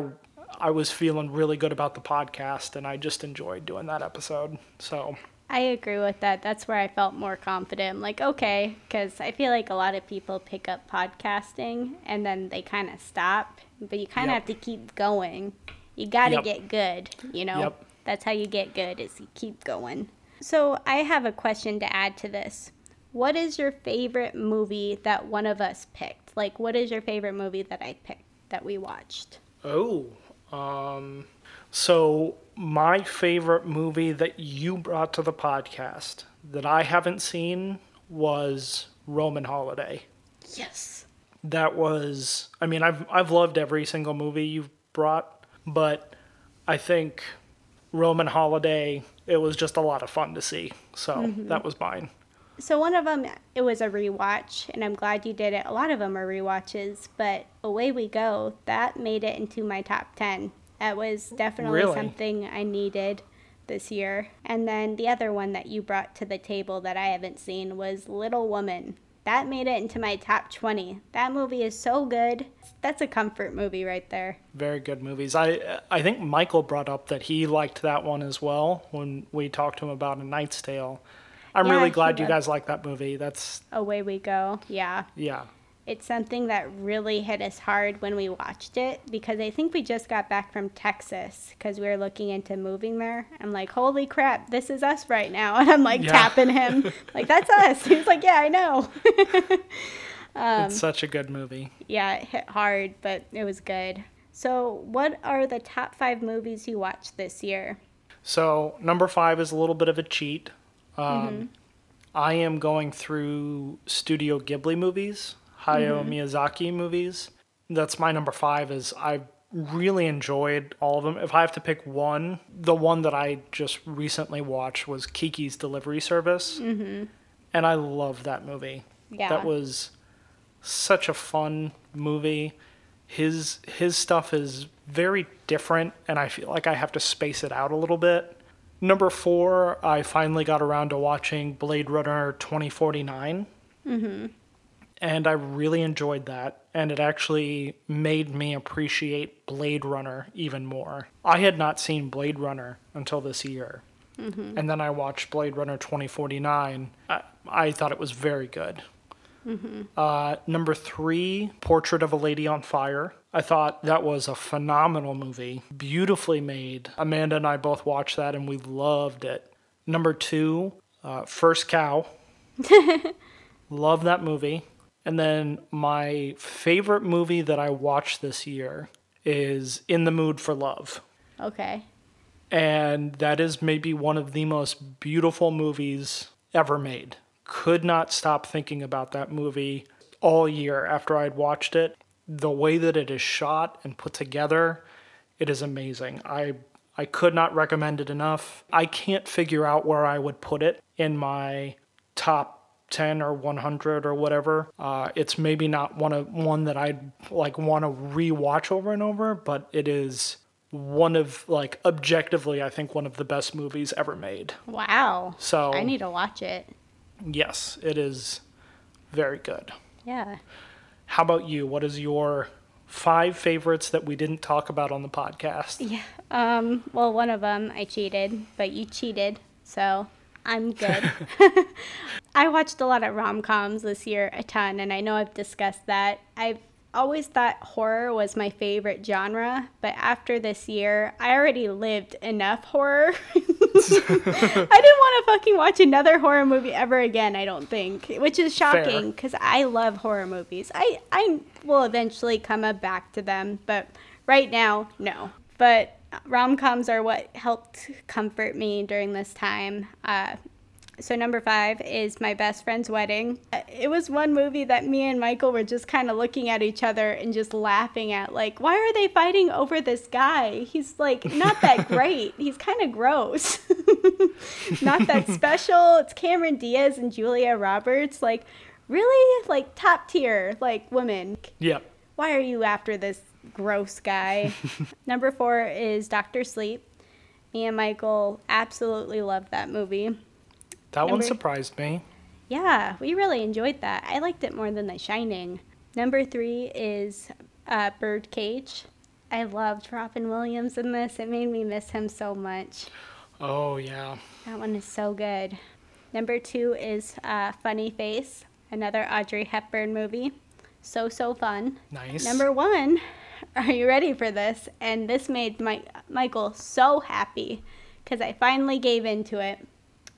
I was feeling really good about the podcast, and I just enjoyed doing that episode. So
I agree with that. That's where I felt more confident. I'm like, okay, because I feel like a lot of people pick up podcasting and then they kind of stop, but you kind of
Yep.
have to keep going. You got to
Yep.
get good, you know?
Yep.
That's how you get good is you keep going. So I have a question to add to this. What is your favorite movie that one of us picked? Like, what is your favorite movie that I picked that we watched?
Oh, um, so my favorite movie that you brought to the podcast that I haven't seen was Roman Holiday.
Yes.
That was, I mean, I've I've loved every single movie you've brought, but I think Roman Holiday it was just a lot of fun to see. So mm-hmm. that was mine.
So one of them, it was a rewatch, and I'm glad you did it. A lot of them are rewatches, but Away We Go, that made it into my top 10. That was definitely
Really?
something I needed this year. And then the other one that you brought to the table that I haven't seen was Little Women. That made it into my top 20. That movie is so good. That's a comfort movie right there.
Very good movies. I I think Michael brought up that he liked that one as well when we talked to him about A Knight's Tale. I'm
Yeah,
really glad you guys like that movie. That's
Away We Go. Yeah.
yeah.
It's something that really hit us hard when we watched it because I think we just got back from Texas because we were looking into moving there. I'm like, holy crap, this is us right now. And I'm like
Yeah.
tapping him, like, that's us. He was like, yeah, I know. Um,
it's such a good movie.
yeah, it hit hard, but it was good. So, what are the top five movies you watched this year?
So number five is a little bit of a cheat. Um,
Mm-hmm.
I am going through Studio Ghibli movies, Hayao
Mm-hmm.
Miyazaki movies. That's my number five. Is I really enjoyed all of them. If I have to pick one, the one that I just recently watched was Kiki's Delivery Service, mm-hmm. and I love that movie.
Yeah.
That was such a fun movie. His his stuff is very different, and I feel like I have to space it out a little bit. Number four, I finally got around to watching Blade Runner 2049. Mm-hmm. And I really enjoyed that, and it actually made me appreciate Blade Runner even more. I had not seen Blade Runner until this year. And then I watched Blade Runner 2049. I, I thought it was very good. Uh, number three, Portrait of a Lady on Fire. I thought that was a phenomenal movie, beautifully made. Amanda and I both watched that and we loved it. Number two, uh, First Cow. Love that movie. And then my favorite movie that I watched this year is In the Mood for Love.
Okay.
And that is maybe one of the most beautiful movies ever made. Could not stop thinking about that movie. all year after I'd watched it. The way that it is shot and put together, it is amazing. I I could not recommend it enough. I can't figure out where I would put it in my top 10 or 100 or whatever. Uh, it's maybe not one of one that I'd like want to rewatch over and over, but it is one of like objectively I think one of the best movies ever made.
Wow.
So
I need to watch it.
Yes, it is very good.
Yeah.
How about you? What is your five favorites that we didn't talk about on the podcast?
Yeah. Um, well, one of them I cheated, but you cheated, so I'm good. I watched a lot of rom coms this year, a ton, and I know I've discussed that. I've always thought horror was my favorite genre, but after this year, I already lived enough horror. I didn't want to fucking watch another horror movie ever again, I don't think, which is shocking because I love horror movies. I, I will eventually come back to them, but right now, no. But rom coms are what helped comfort me during this time. Uh, so number five is my best friend's wedding. It was one movie that me and Michael were just kind of looking at each other and just laughing at, like, why are they fighting over this guy? He's like not that great. He's kind of gross. not that special. It's Cameron Diaz and Julia Roberts. Like, really, like top tier, like women.
Yep.
Why are you after this gross guy? Number four is Doctor Sleep. Me and Michael absolutely loved that movie.
That Number, one surprised me.
Yeah, we really enjoyed that. I liked it more than The Shining. Number three is uh, Birdcage. I loved Robin Williams in this. It made me miss him so much.
Oh, yeah.
That one is so good. Number two is uh, Funny Face, another Audrey Hepburn movie. So, so fun.
Nice.
Number one, are you ready for this? And this made my, Michael so happy because I finally gave into it.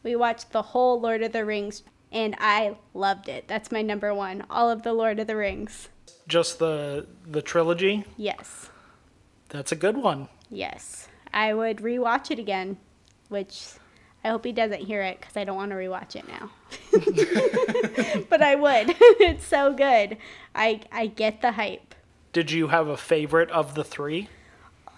We watched the whole Lord of the Rings, and I loved it. That's my number one. All of the Lord of the Rings.
Just the the trilogy.
Yes.
That's a good one.
Yes, I would rewatch it again, which I hope he doesn't hear it because I don't want to rewatch it now. but I would. it's so good. I I get the hype.
Did you have a favorite of the three?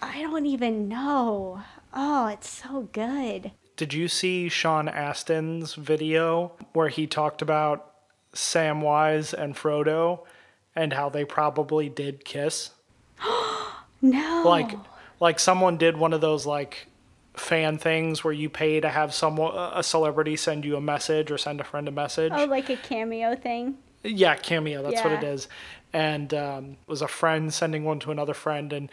I don't even know. Oh, it's so good.
Did you see Sean Astin's video where he talked about Samwise and Frodo and how they probably did kiss?
no.
Like like someone did one of those like fan things where you pay to have someone a celebrity send you a message or send a friend a message.
Oh, like a cameo thing?
Yeah, cameo, that's yeah. what it is. And um, it was a friend sending one to another friend and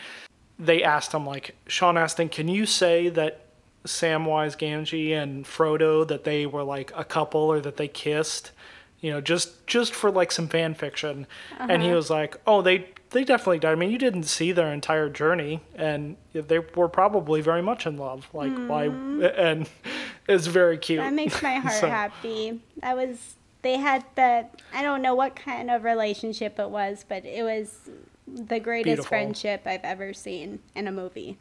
they asked him like, Sean Astin, can you say that Samwise Gamgee and Frodo that they were like a couple or that they kissed, you know, just just for like some fan fiction. Uh-huh. And he uh-huh. was like, "Oh, they they definitely did. I mean, you didn't see their entire journey, and they were probably very much in love. Like mm. why? And it's very cute.
That makes my heart so. happy. That was they had the I don't know what kind of relationship it was, but it was the greatest Beautiful. friendship I've ever seen in a movie.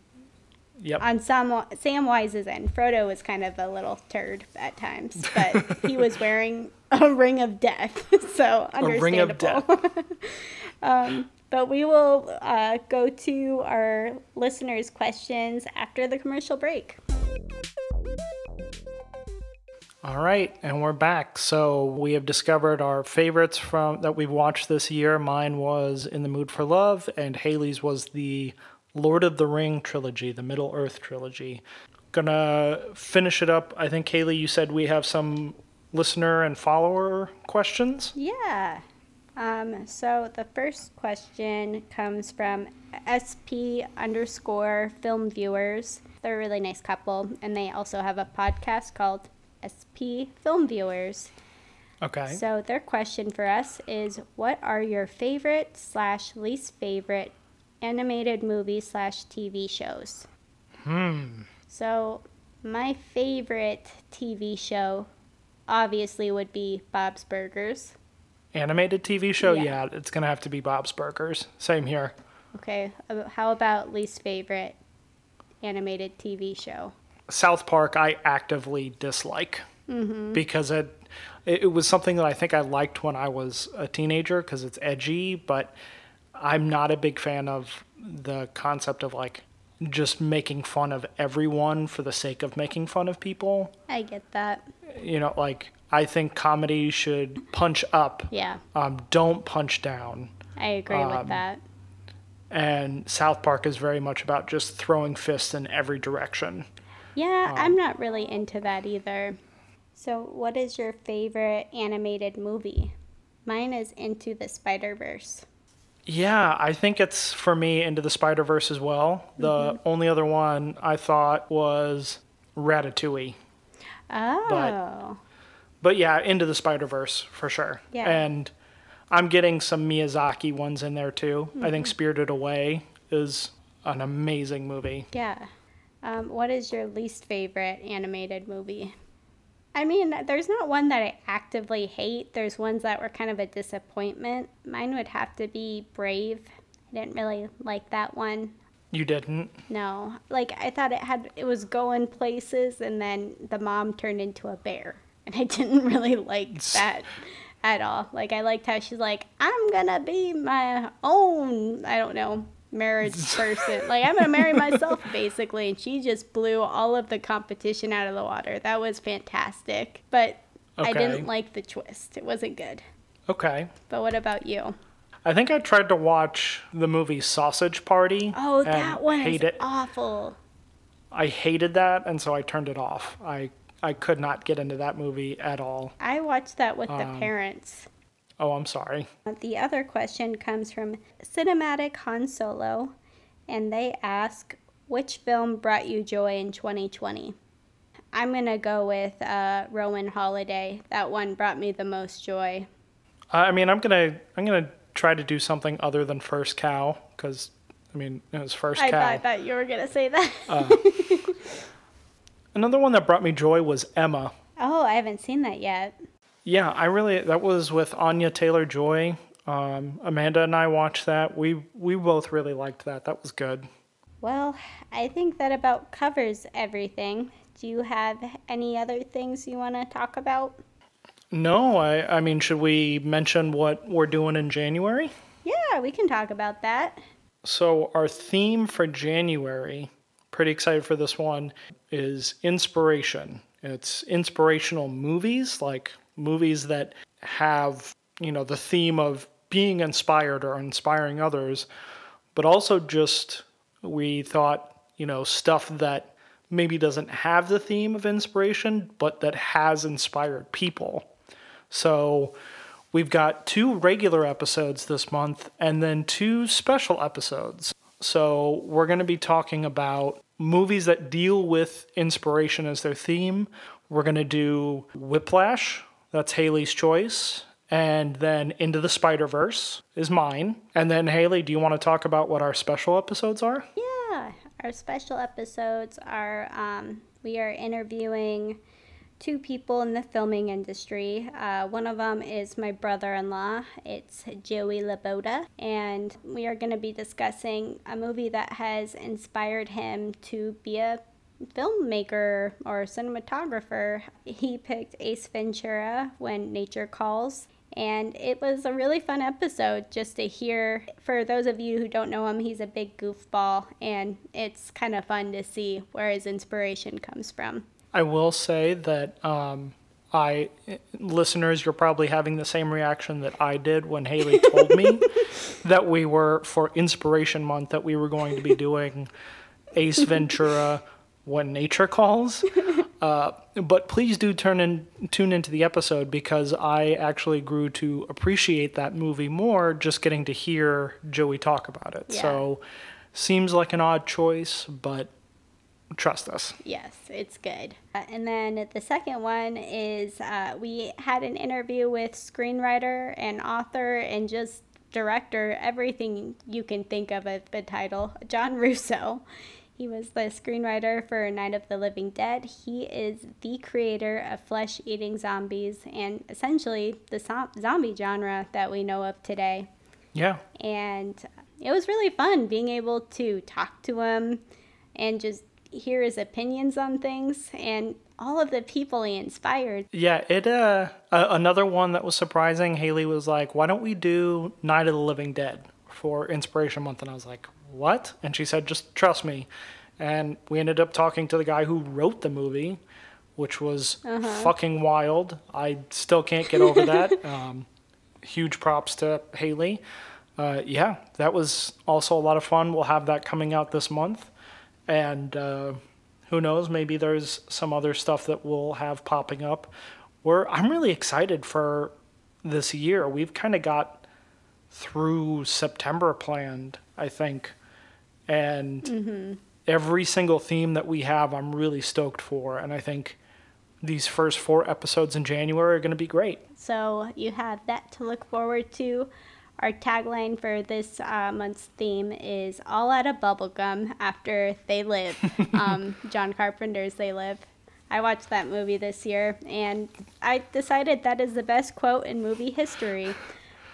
Yep.
On Sam Samwise's end, Frodo was kind of a little turd at times, but he was wearing a ring of death, so understandable. A ring of death. um, but we will uh, go to our listeners' questions after the commercial break.
All right, and we're back. So we have discovered our favorites from that we've watched this year. Mine was In the Mood for Love, and Haley's was the Lord of the Ring trilogy, the Middle Earth trilogy. Gonna finish it up. I think, Kaylee, you said we have some listener and follower questions?
Yeah. Um, so the first question comes from SP underscore film viewers. They're a really nice couple, and they also have a podcast called SP Film Viewers.
Okay.
So their question for us is, what are your favorite slash least favorite animated movies slash TV shows.
Hmm.
So, my favorite TV show obviously would be Bob's Burgers.
Animated TV show? Yeah, yeah it's going to have to be Bob's Burgers. Same here.
Okay. How about least favorite animated TV show?
South Park, I actively dislike
mm-hmm.
because it it, it was something that I think I liked when I was a teenager because it's edgy, but I'm not a big fan of the concept of like just making fun of everyone for the sake of making fun of people.
I get that.
You know, like I think comedy should punch up.
Yeah.
Um, don't punch down.
I agree
Um,
with that.
And South Park is very much about just throwing fists in every direction.
Yeah,
um,
I'm not really into that either. So, what is your favorite animated movie? Mine is Into the Spider Verse.
Yeah, I think it's for me into the Spider Verse as well. The only other one I thought was Ratatouille.
Oh,
But yeah, into the Spider Verse for sure.
Yeah.
And I'm getting some Miyazaki ones in there too. I
Mm-hmm.
think Spirited Away is an amazing movie.
yeah. Um, what is your least favorite animated movie? I mean, there's not one that I actively hate. There's ones that were kind of a disappointment. Mine would have to be Brave. I didn't really like that one.
You didn't?
No, like I thought it had it was going places, and then the mom turned into a bear, and I didn't really like that at all. Like I liked how she's like, I'm gonna be my own, I don't know, marriage person. like I'm gonna marry myself basically, and she just blew all of the competition out of the water. That was fantastic, but I didn't like the twist. It wasn't good.
Okay.
But what about you?
I think I tried to watch the movie Sausage Party.
Oh, that one is
hate it.
awful.
I hated that, and so I turned it off. I I could not get into that movie at all.
I watched that with the
Um,
parents.
Oh, I'm sorry.
The other question comes from Cinematic Han Solo, and they ask, which film brought you joy in 2020? I'm going to go with uh, Roman Holiday. That one brought me the most joy.
I mean, I'm gonna I'm gonna try to do something other than First Cow because I mean it was First
I
Cow.
thought that you were going to say that.
Another one that brought me joy was Emma.
oh, I haven't seen that yet.
Yeah, I really that was with Anya Taylor Joy. Um, Amanda and I watched that. We we both really liked that. That was good.
Well, I think that about covers everything. Do you have any other things you want to talk about?
No, I I mean, should we mention what we're doing in January?
Yeah, we can talk about that.
So our theme for January, pretty excited for this one, is inspiration. It's inspirational movies, like movies that have, you know, the theme of being inspired or inspiring others, but also just we thought, you know, stuff that maybe doesn't have the theme of inspiration, but that has inspired people. So we've got two regular episodes this month and then two special episodes. So we're going to be talking about movies that deal with inspiration as their theme. We're going to do Whiplash, that's Haley's choice. And then Into the Spider Verse is mine. And then, Haley, do you want to talk about what our special episodes are?
Yeah, our special episodes are um, we are interviewing two people in the filming industry. Uh, one of them is my brother in law, it's Joey Laboda, and we are going to be discussing a movie that has inspired him to be a filmmaker or cinematographer. He picked Ace Ventura when nature calls. And it was a really fun episode just to hear. For those of you who don't know him, he's a big goofball, and it's kind of fun to see where his inspiration comes from.
I will say that um, I, listeners, you're probably having the same reaction that I did when Haley told me that we were for Inspiration Month that we were going to be doing Ace Ventura when nature calls. Uh, but please do turn in, tune into the episode because I actually grew to appreciate that movie more just getting to hear Joey talk about it.
Yeah.
So seems like an odd choice, but trust us.
Yes, it's good. Uh, and then the second one is uh, we had an interview with screenwriter and author and just director, everything you can think of as the title, John Russo. He was the screenwriter for Night of the Living Dead. He is the creator of flesh eating zombies and essentially the zo- zombie genre that we know of today
Yeah.
and it was really fun being able to talk to him and just hear his opinions on things and all of the people he inspired.
Yeah, it uh, uh another one that was surprising. Haley was like, "Why don't we do Night of the Living Dead for Inspiration Month?" And I was like, "What?" And she said, "Just trust me." And we ended up talking to the guy who wrote the movie, which was uh-huh. fucking wild. I still can't get over that. um, huge props to Hayley. Uh, yeah, that was also a lot of fun. We'll have that coming out this month. And uh, who knows, maybe there's some other stuff that we'll have popping up. We're, I'm really excited for this year. We've kind of got through September planned, I think. And mm-hmm. every single theme that we have, I'm really stoked for. And I think these first four episodes in January are going to be great.
So you have that to look forward to. Our tagline for this uh, month's theme is All Out of Bubblegum After They Live. um, John Carpenter's They Live. I watched that movie this year and I decided that is the best quote in movie history.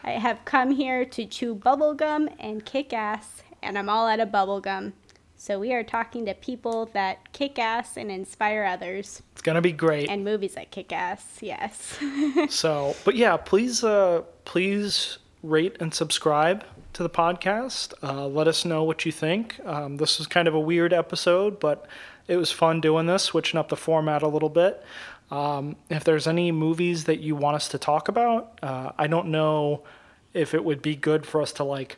I have come here to chew bubblegum and kick ass, and I'm all out of bubblegum. So we are talking to people that kick ass and inspire others.
It's gonna be great.
And movies that kick ass, yes.
so, but yeah, please, uh, please rate and subscribe to the podcast. Uh, let us know what you think. Um, this was kind of a weird episode, but it was fun doing this, switching up the format a little bit. Um, if there's any movies that you want us to talk about, uh, I don't know if it would be good for us to like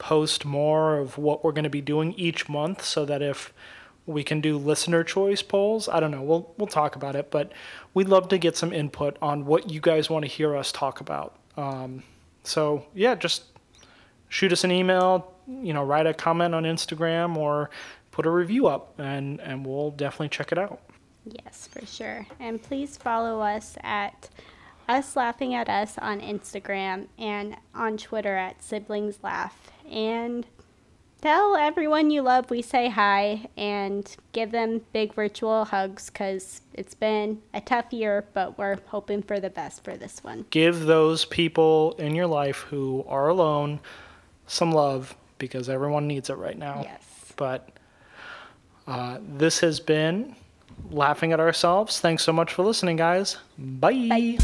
post more of what we're going to be doing each month so that if we can do listener choice polls. I don't know. We'll we'll talk about it, but we'd love to get some input on what you guys want to hear us talk about. Um, so yeah, just shoot us an email. You know, write a comment on Instagram or put a review up, and and we'll definitely check it out.
Yes, for sure. And please follow us at us laughing at us on Instagram and on Twitter at siblings laugh and tell everyone you love we say hi and give them big virtual hugs because it's been a tough year, but we're hoping for the best for this one.
Give those people in your life who are alone some love because everyone needs it right now.
Yes.
But uh, this has been Laughing at Ourselves. Thanks so much for listening, guys. Bye. Bye.